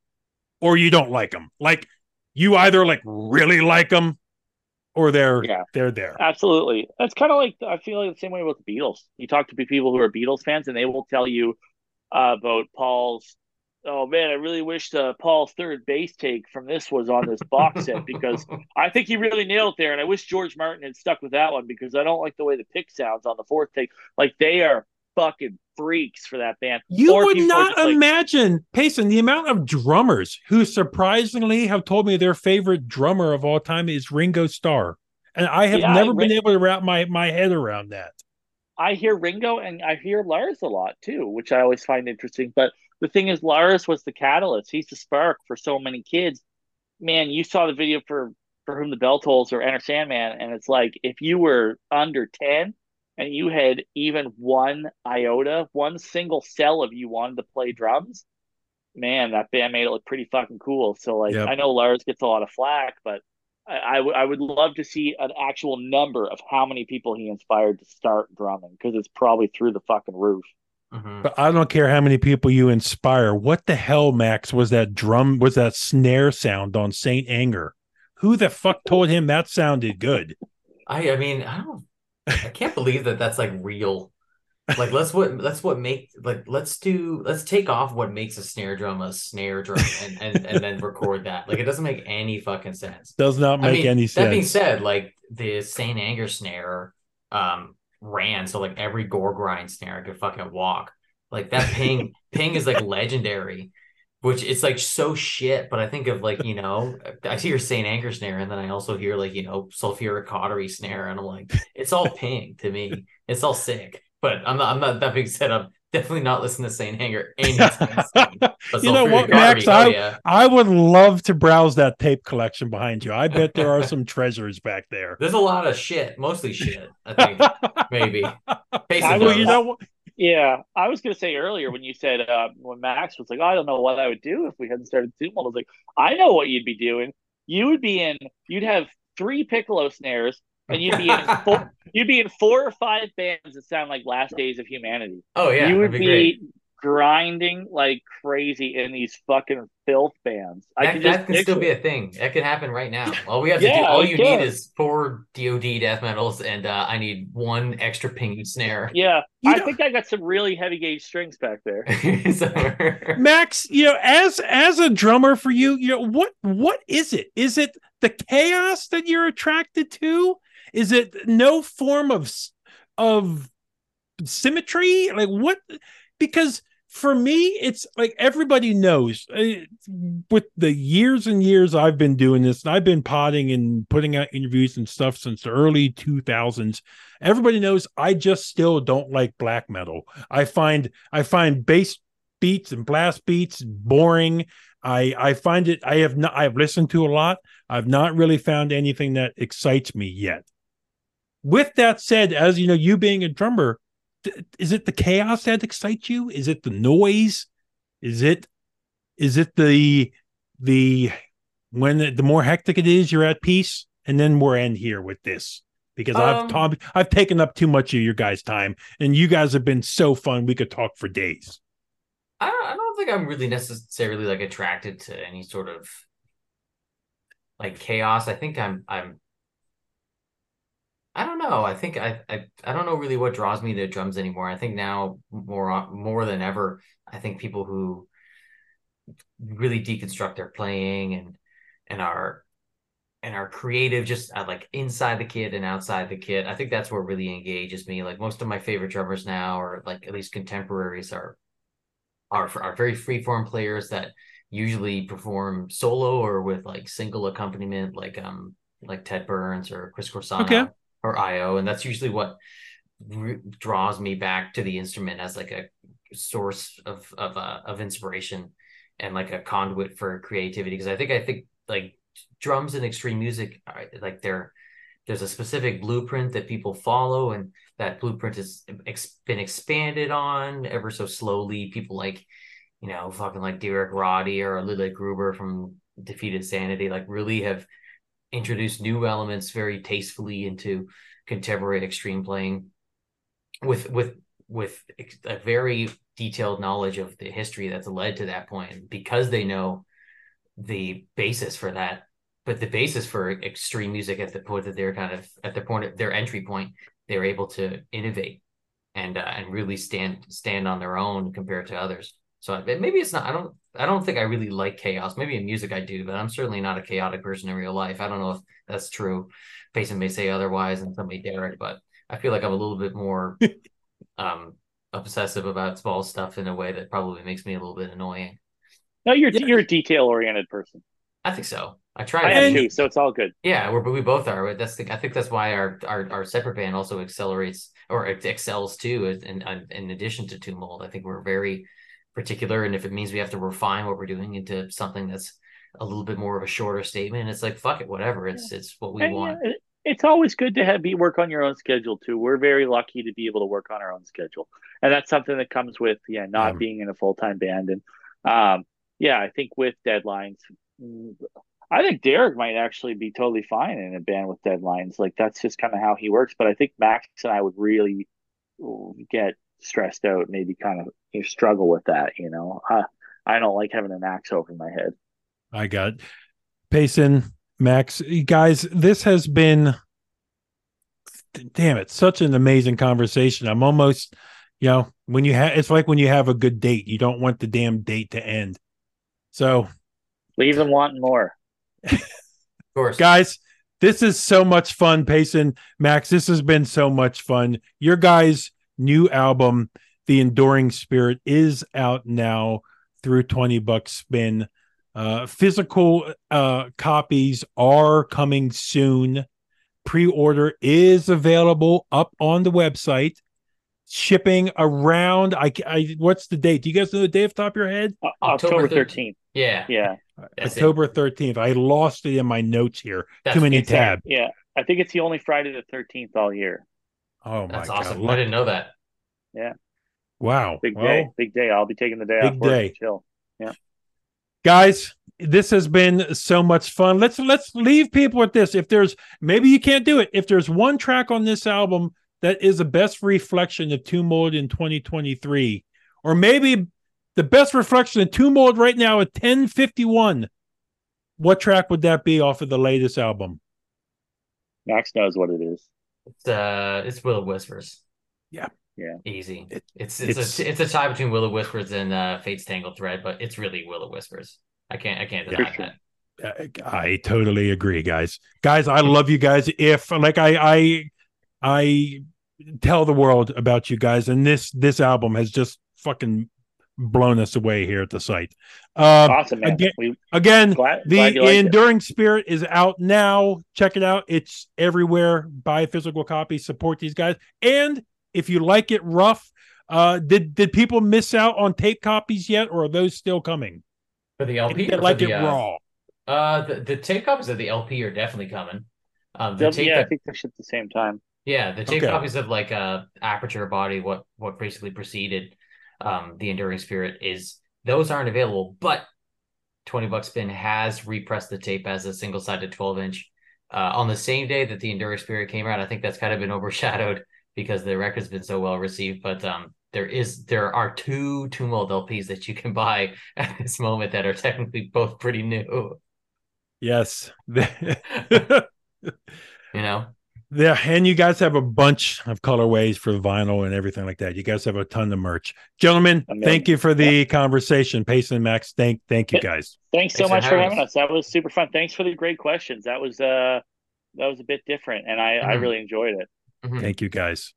or you don't like them. Like you either like really like them or they're yeah. they're there. Absolutely. That's kind of like I feel like the same way with the Beatles. You talk to people who are Beatles fans and they will tell you uh, about Paul's oh man, I really wish uh, Paul's third bass take from this was on this box set because I think he really nailed it there. And I wish George Martin had stuck with that one because I don't like the way the pick sounds on the fourth take. Like they are fucking freaks for that band. You or would not imagine, like, Payson, the amount of drummers who surprisingly have told me their favorite drummer of all time is Ringo Starr. And I have yeah, never I, been able to wrap my, my head around that. I hear Ringo and I hear Lars a lot too, which I always find interesting. But the thing is, Lars was the catalyst. He's the spark for so many kids. Man, you saw the video for for whom the bell tolls or Enter Sandman, and it's like if you were under ten and you had even one iota, one single cell of you wanted to play drums, man, that band made it look pretty fucking cool. So like, yep. I know Lars gets a lot of flack, but I, I, w- I would love to see an actual number of how many people he inspired to start drumming because it's probably through the fucking roof. Mm-hmm. But I don't care how many people you inspire. What the hell, Max, was that drum? Was that snare sound on Saint Anger? Who the fuck told him that sounded good? I I mean I don't I can't believe that that's like real. Like let's what let's what make like let's do let's take off what makes a snare drum a snare drum and and, and then record that. Like it doesn't make any fucking sense. Does not make I mean, any sense. That being said, like the Saint Anger snare um ran so like every gore grind snare could fucking walk. Like that ping ping is like legendary which it's like so shit. But I think of like, you know, I hear Saint Anger snare and then I also hear like, you know, sulfuric cautery snare. And I'm like, it's all ping to me. It's all sick. But I'm not, I'm not that being said, I'm definitely not listening to Saint Anger anytime you know what, Max? I, oh, yeah. I would love to browse that tape collection behind you. I bet there are some treasures back there. There's a lot of shit, mostly shit, I think. maybe. Well, you know yeah, I was gonna say earlier when you said uh, when Max was like, oh, I don't know what I would do if we hadn't started Zoom. I was like, I know what you'd be doing. You would be in. You'd have three piccolo snares, and you'd be in four, you'd be in four or five bands that sound like Last Days of Humanity. Oh yeah, you would be, great. Grinding like crazy in these fucking filth bands. I That, can that can still picture be a thing. That could happen right now. All we have to do, all you can. need is four DoD death metals, and uh, I need one extra pingy snare. Yeah, You I know- think I got some really heavy gauge strings back there. So- Max, you know, as as a drummer for you, you know, what what is it? Is it the chaos that you're attracted to? Is it no form of of symmetry? Like what because for me it's like everybody knows uh, with the years and years I've been doing this and I've been potting and putting out interviews and stuff since the early 2000s everybody knows I just still don't like black metal. I find I find bass beats and blast beats boring. I I find it I have not I've listened to a lot. I've not really found anything that excites me yet. With that said, as you know, you being a drummer, is it the chaos that excites you? Is it the noise? Is it is it the the when the, the more hectic it is, you're at peace? And then we're end here with this because I've Um, Tom, I've taken up too much of your guys' time, and you guys have been so fun. We could talk for days. I don't, I don't think I'm really necessarily like attracted to any sort of like chaos. I think I'm I'm I don't know. I think I I, I don't know really what draws me to drums anymore. I think now more more than ever, I think people who really deconstruct their playing and and are and are creative just uh, like inside the kit and outside the kit. I think that's what really engages me. Like most of my favorite drummers now, or like at least contemporaries, are are are very freeform players that usually perform solo or with like single accompaniment, like um like Ted Byrnes or Chris Corsano Okay. Or Io, and that's usually what re- draws me back to the instrument as like a source of of uh, of inspiration and like a conduit for creativity. Because I think I think like drums and extreme music, like they're there's a specific blueprint that people follow and that blueprint has ex- been expanded on ever so slowly people like you know fucking like derek roddy or lille gruber from defeated sanity like really have introduced new elements very tastefully into contemporary extreme playing with with with a very detailed knowledge of the history that's led to that point because they know the basis for that. But the basis for extreme music at the point that they're kind of at the point of their entry point they're able to innovate and uh, and really stand stand on their own compared to others so maybe it's not i don't i don't think i really like chaos maybe in music i do but i'm certainly not a chaotic person in real life i don't know if that's true Payson may say otherwise and somebody derek but i feel like i'm a little bit more um obsessive about small stuff in a way that probably makes me a little bit annoying No, you're Yeah. you're a detail oriented person. i think so i try I am too, so it's all good. Yeah, we're, but we both are. That's the, I think that's why our, our our separate band also accelerates or excels too. In, in in addition to Tomb Mold, I think we're very particular, and if it means we have to refine what we're doing into something that's a little bit more of a shorter statement, it's like fuck it, whatever. It's it's what we And, want. yeah, it's always good to have be work on your own schedule too. We're very lucky to be able to work on our own schedule, and that's something that comes with yeah not Yeah. being in a full time band. And um, yeah, I think with deadlines, I think Derek might actually be totally fine in a band with deadlines. Like that's just kind of how he works. But I think Max and I would really get stressed out, maybe kind of you struggle with that. You know, I, I don't like having an axe over my head. I got it. Payson, Max, you guys, this has been damn it, such an amazing conversation. I'm almost, you know, when you have it's like when you have a good date, you don't want the damn date to end. So, Leave them wanting more. Of course, guys, this is so much fun. Payson, Max, this has been so much fun. Your guys' new album, The Enduring Spirit, is out now through 20 Buck Spin. Uh, physical uh, copies are coming soon. Pre-order is available up on the website. Shipping around. I, I what's the date? Do you guys know the date off the top of your head? O- October October thirteenth. yeah, Yeah, That's it. October thirteenth. I lost it in my notes here. That's Too many tabs. yeah. I think it's the only Friday the thirteenth all year. Oh my That's god! awesome. Look- I didn't know that. Yeah. Wow. Big Well, day. Big day. I'll be taking the day Big off work. day. to Chill. Yeah. Guys, this has been so much fun. Let's let's leave people with this. If there's maybe you can't do it. If there's one track on this album that is the best reflection of Tomb Mold in 2023, or maybe the best reflection of Tomb Mold right now at 1051, what track would that be off of the latest album? Max knows what it is. It's uh, it's Will of Whispers. Yeah. Yeah. Easy. It- it's it's it's- a it's a tie between Will of Whispers and uh, Fate's Tangled Thread, but it's really Will of Whispers. I can't I can't deny sure. that. I totally agree, guys. Guys, I love you guys. If like I I I tell the world about you guys, and this this album has just fucking blown us away here at the site. Uh, awesome, man. again- we again, glad, the glad you liked it. Enduring Spirit is out now. Check it out. It's everywhere. Buy a physical copy. Support these guys. And if you like it rough, uh, did did people miss out on tape copies yet, or are those still coming? For the LP, They or like the, it uh, raw. Uh, the, the tape copies of the LP are definitely coming. Um, the They'll- tape yeah, I think they should at the same time. yeah, the tape Okay. copies of like uh Aperture Body, what what basically preceded um the Enduring Spirit is those aren't available, but Twenty Bucks Spin has repressed the tape as a single sided twelve inch. Uh, on the same day that the Enduring Spirit came out, I think that's kind of been overshadowed because the record's been so well received. But um, there is there are two Tomb Mold LPs that you can buy at this moment that are technically both pretty new. Yes. You know, Yeah, and you guys have a bunch of colorways for vinyl and everything like that. You guys have a ton of merch, gentlemen. Amazing. Thank you for the conversation, Payson and Max. Thank, thank you, guys. Thanks so Thanks much for having having us. us. That was super fun. Thanks for the great questions. That was uh that was a bit different and I, I Mhm. really enjoyed it. Mhm. Thank you, guys.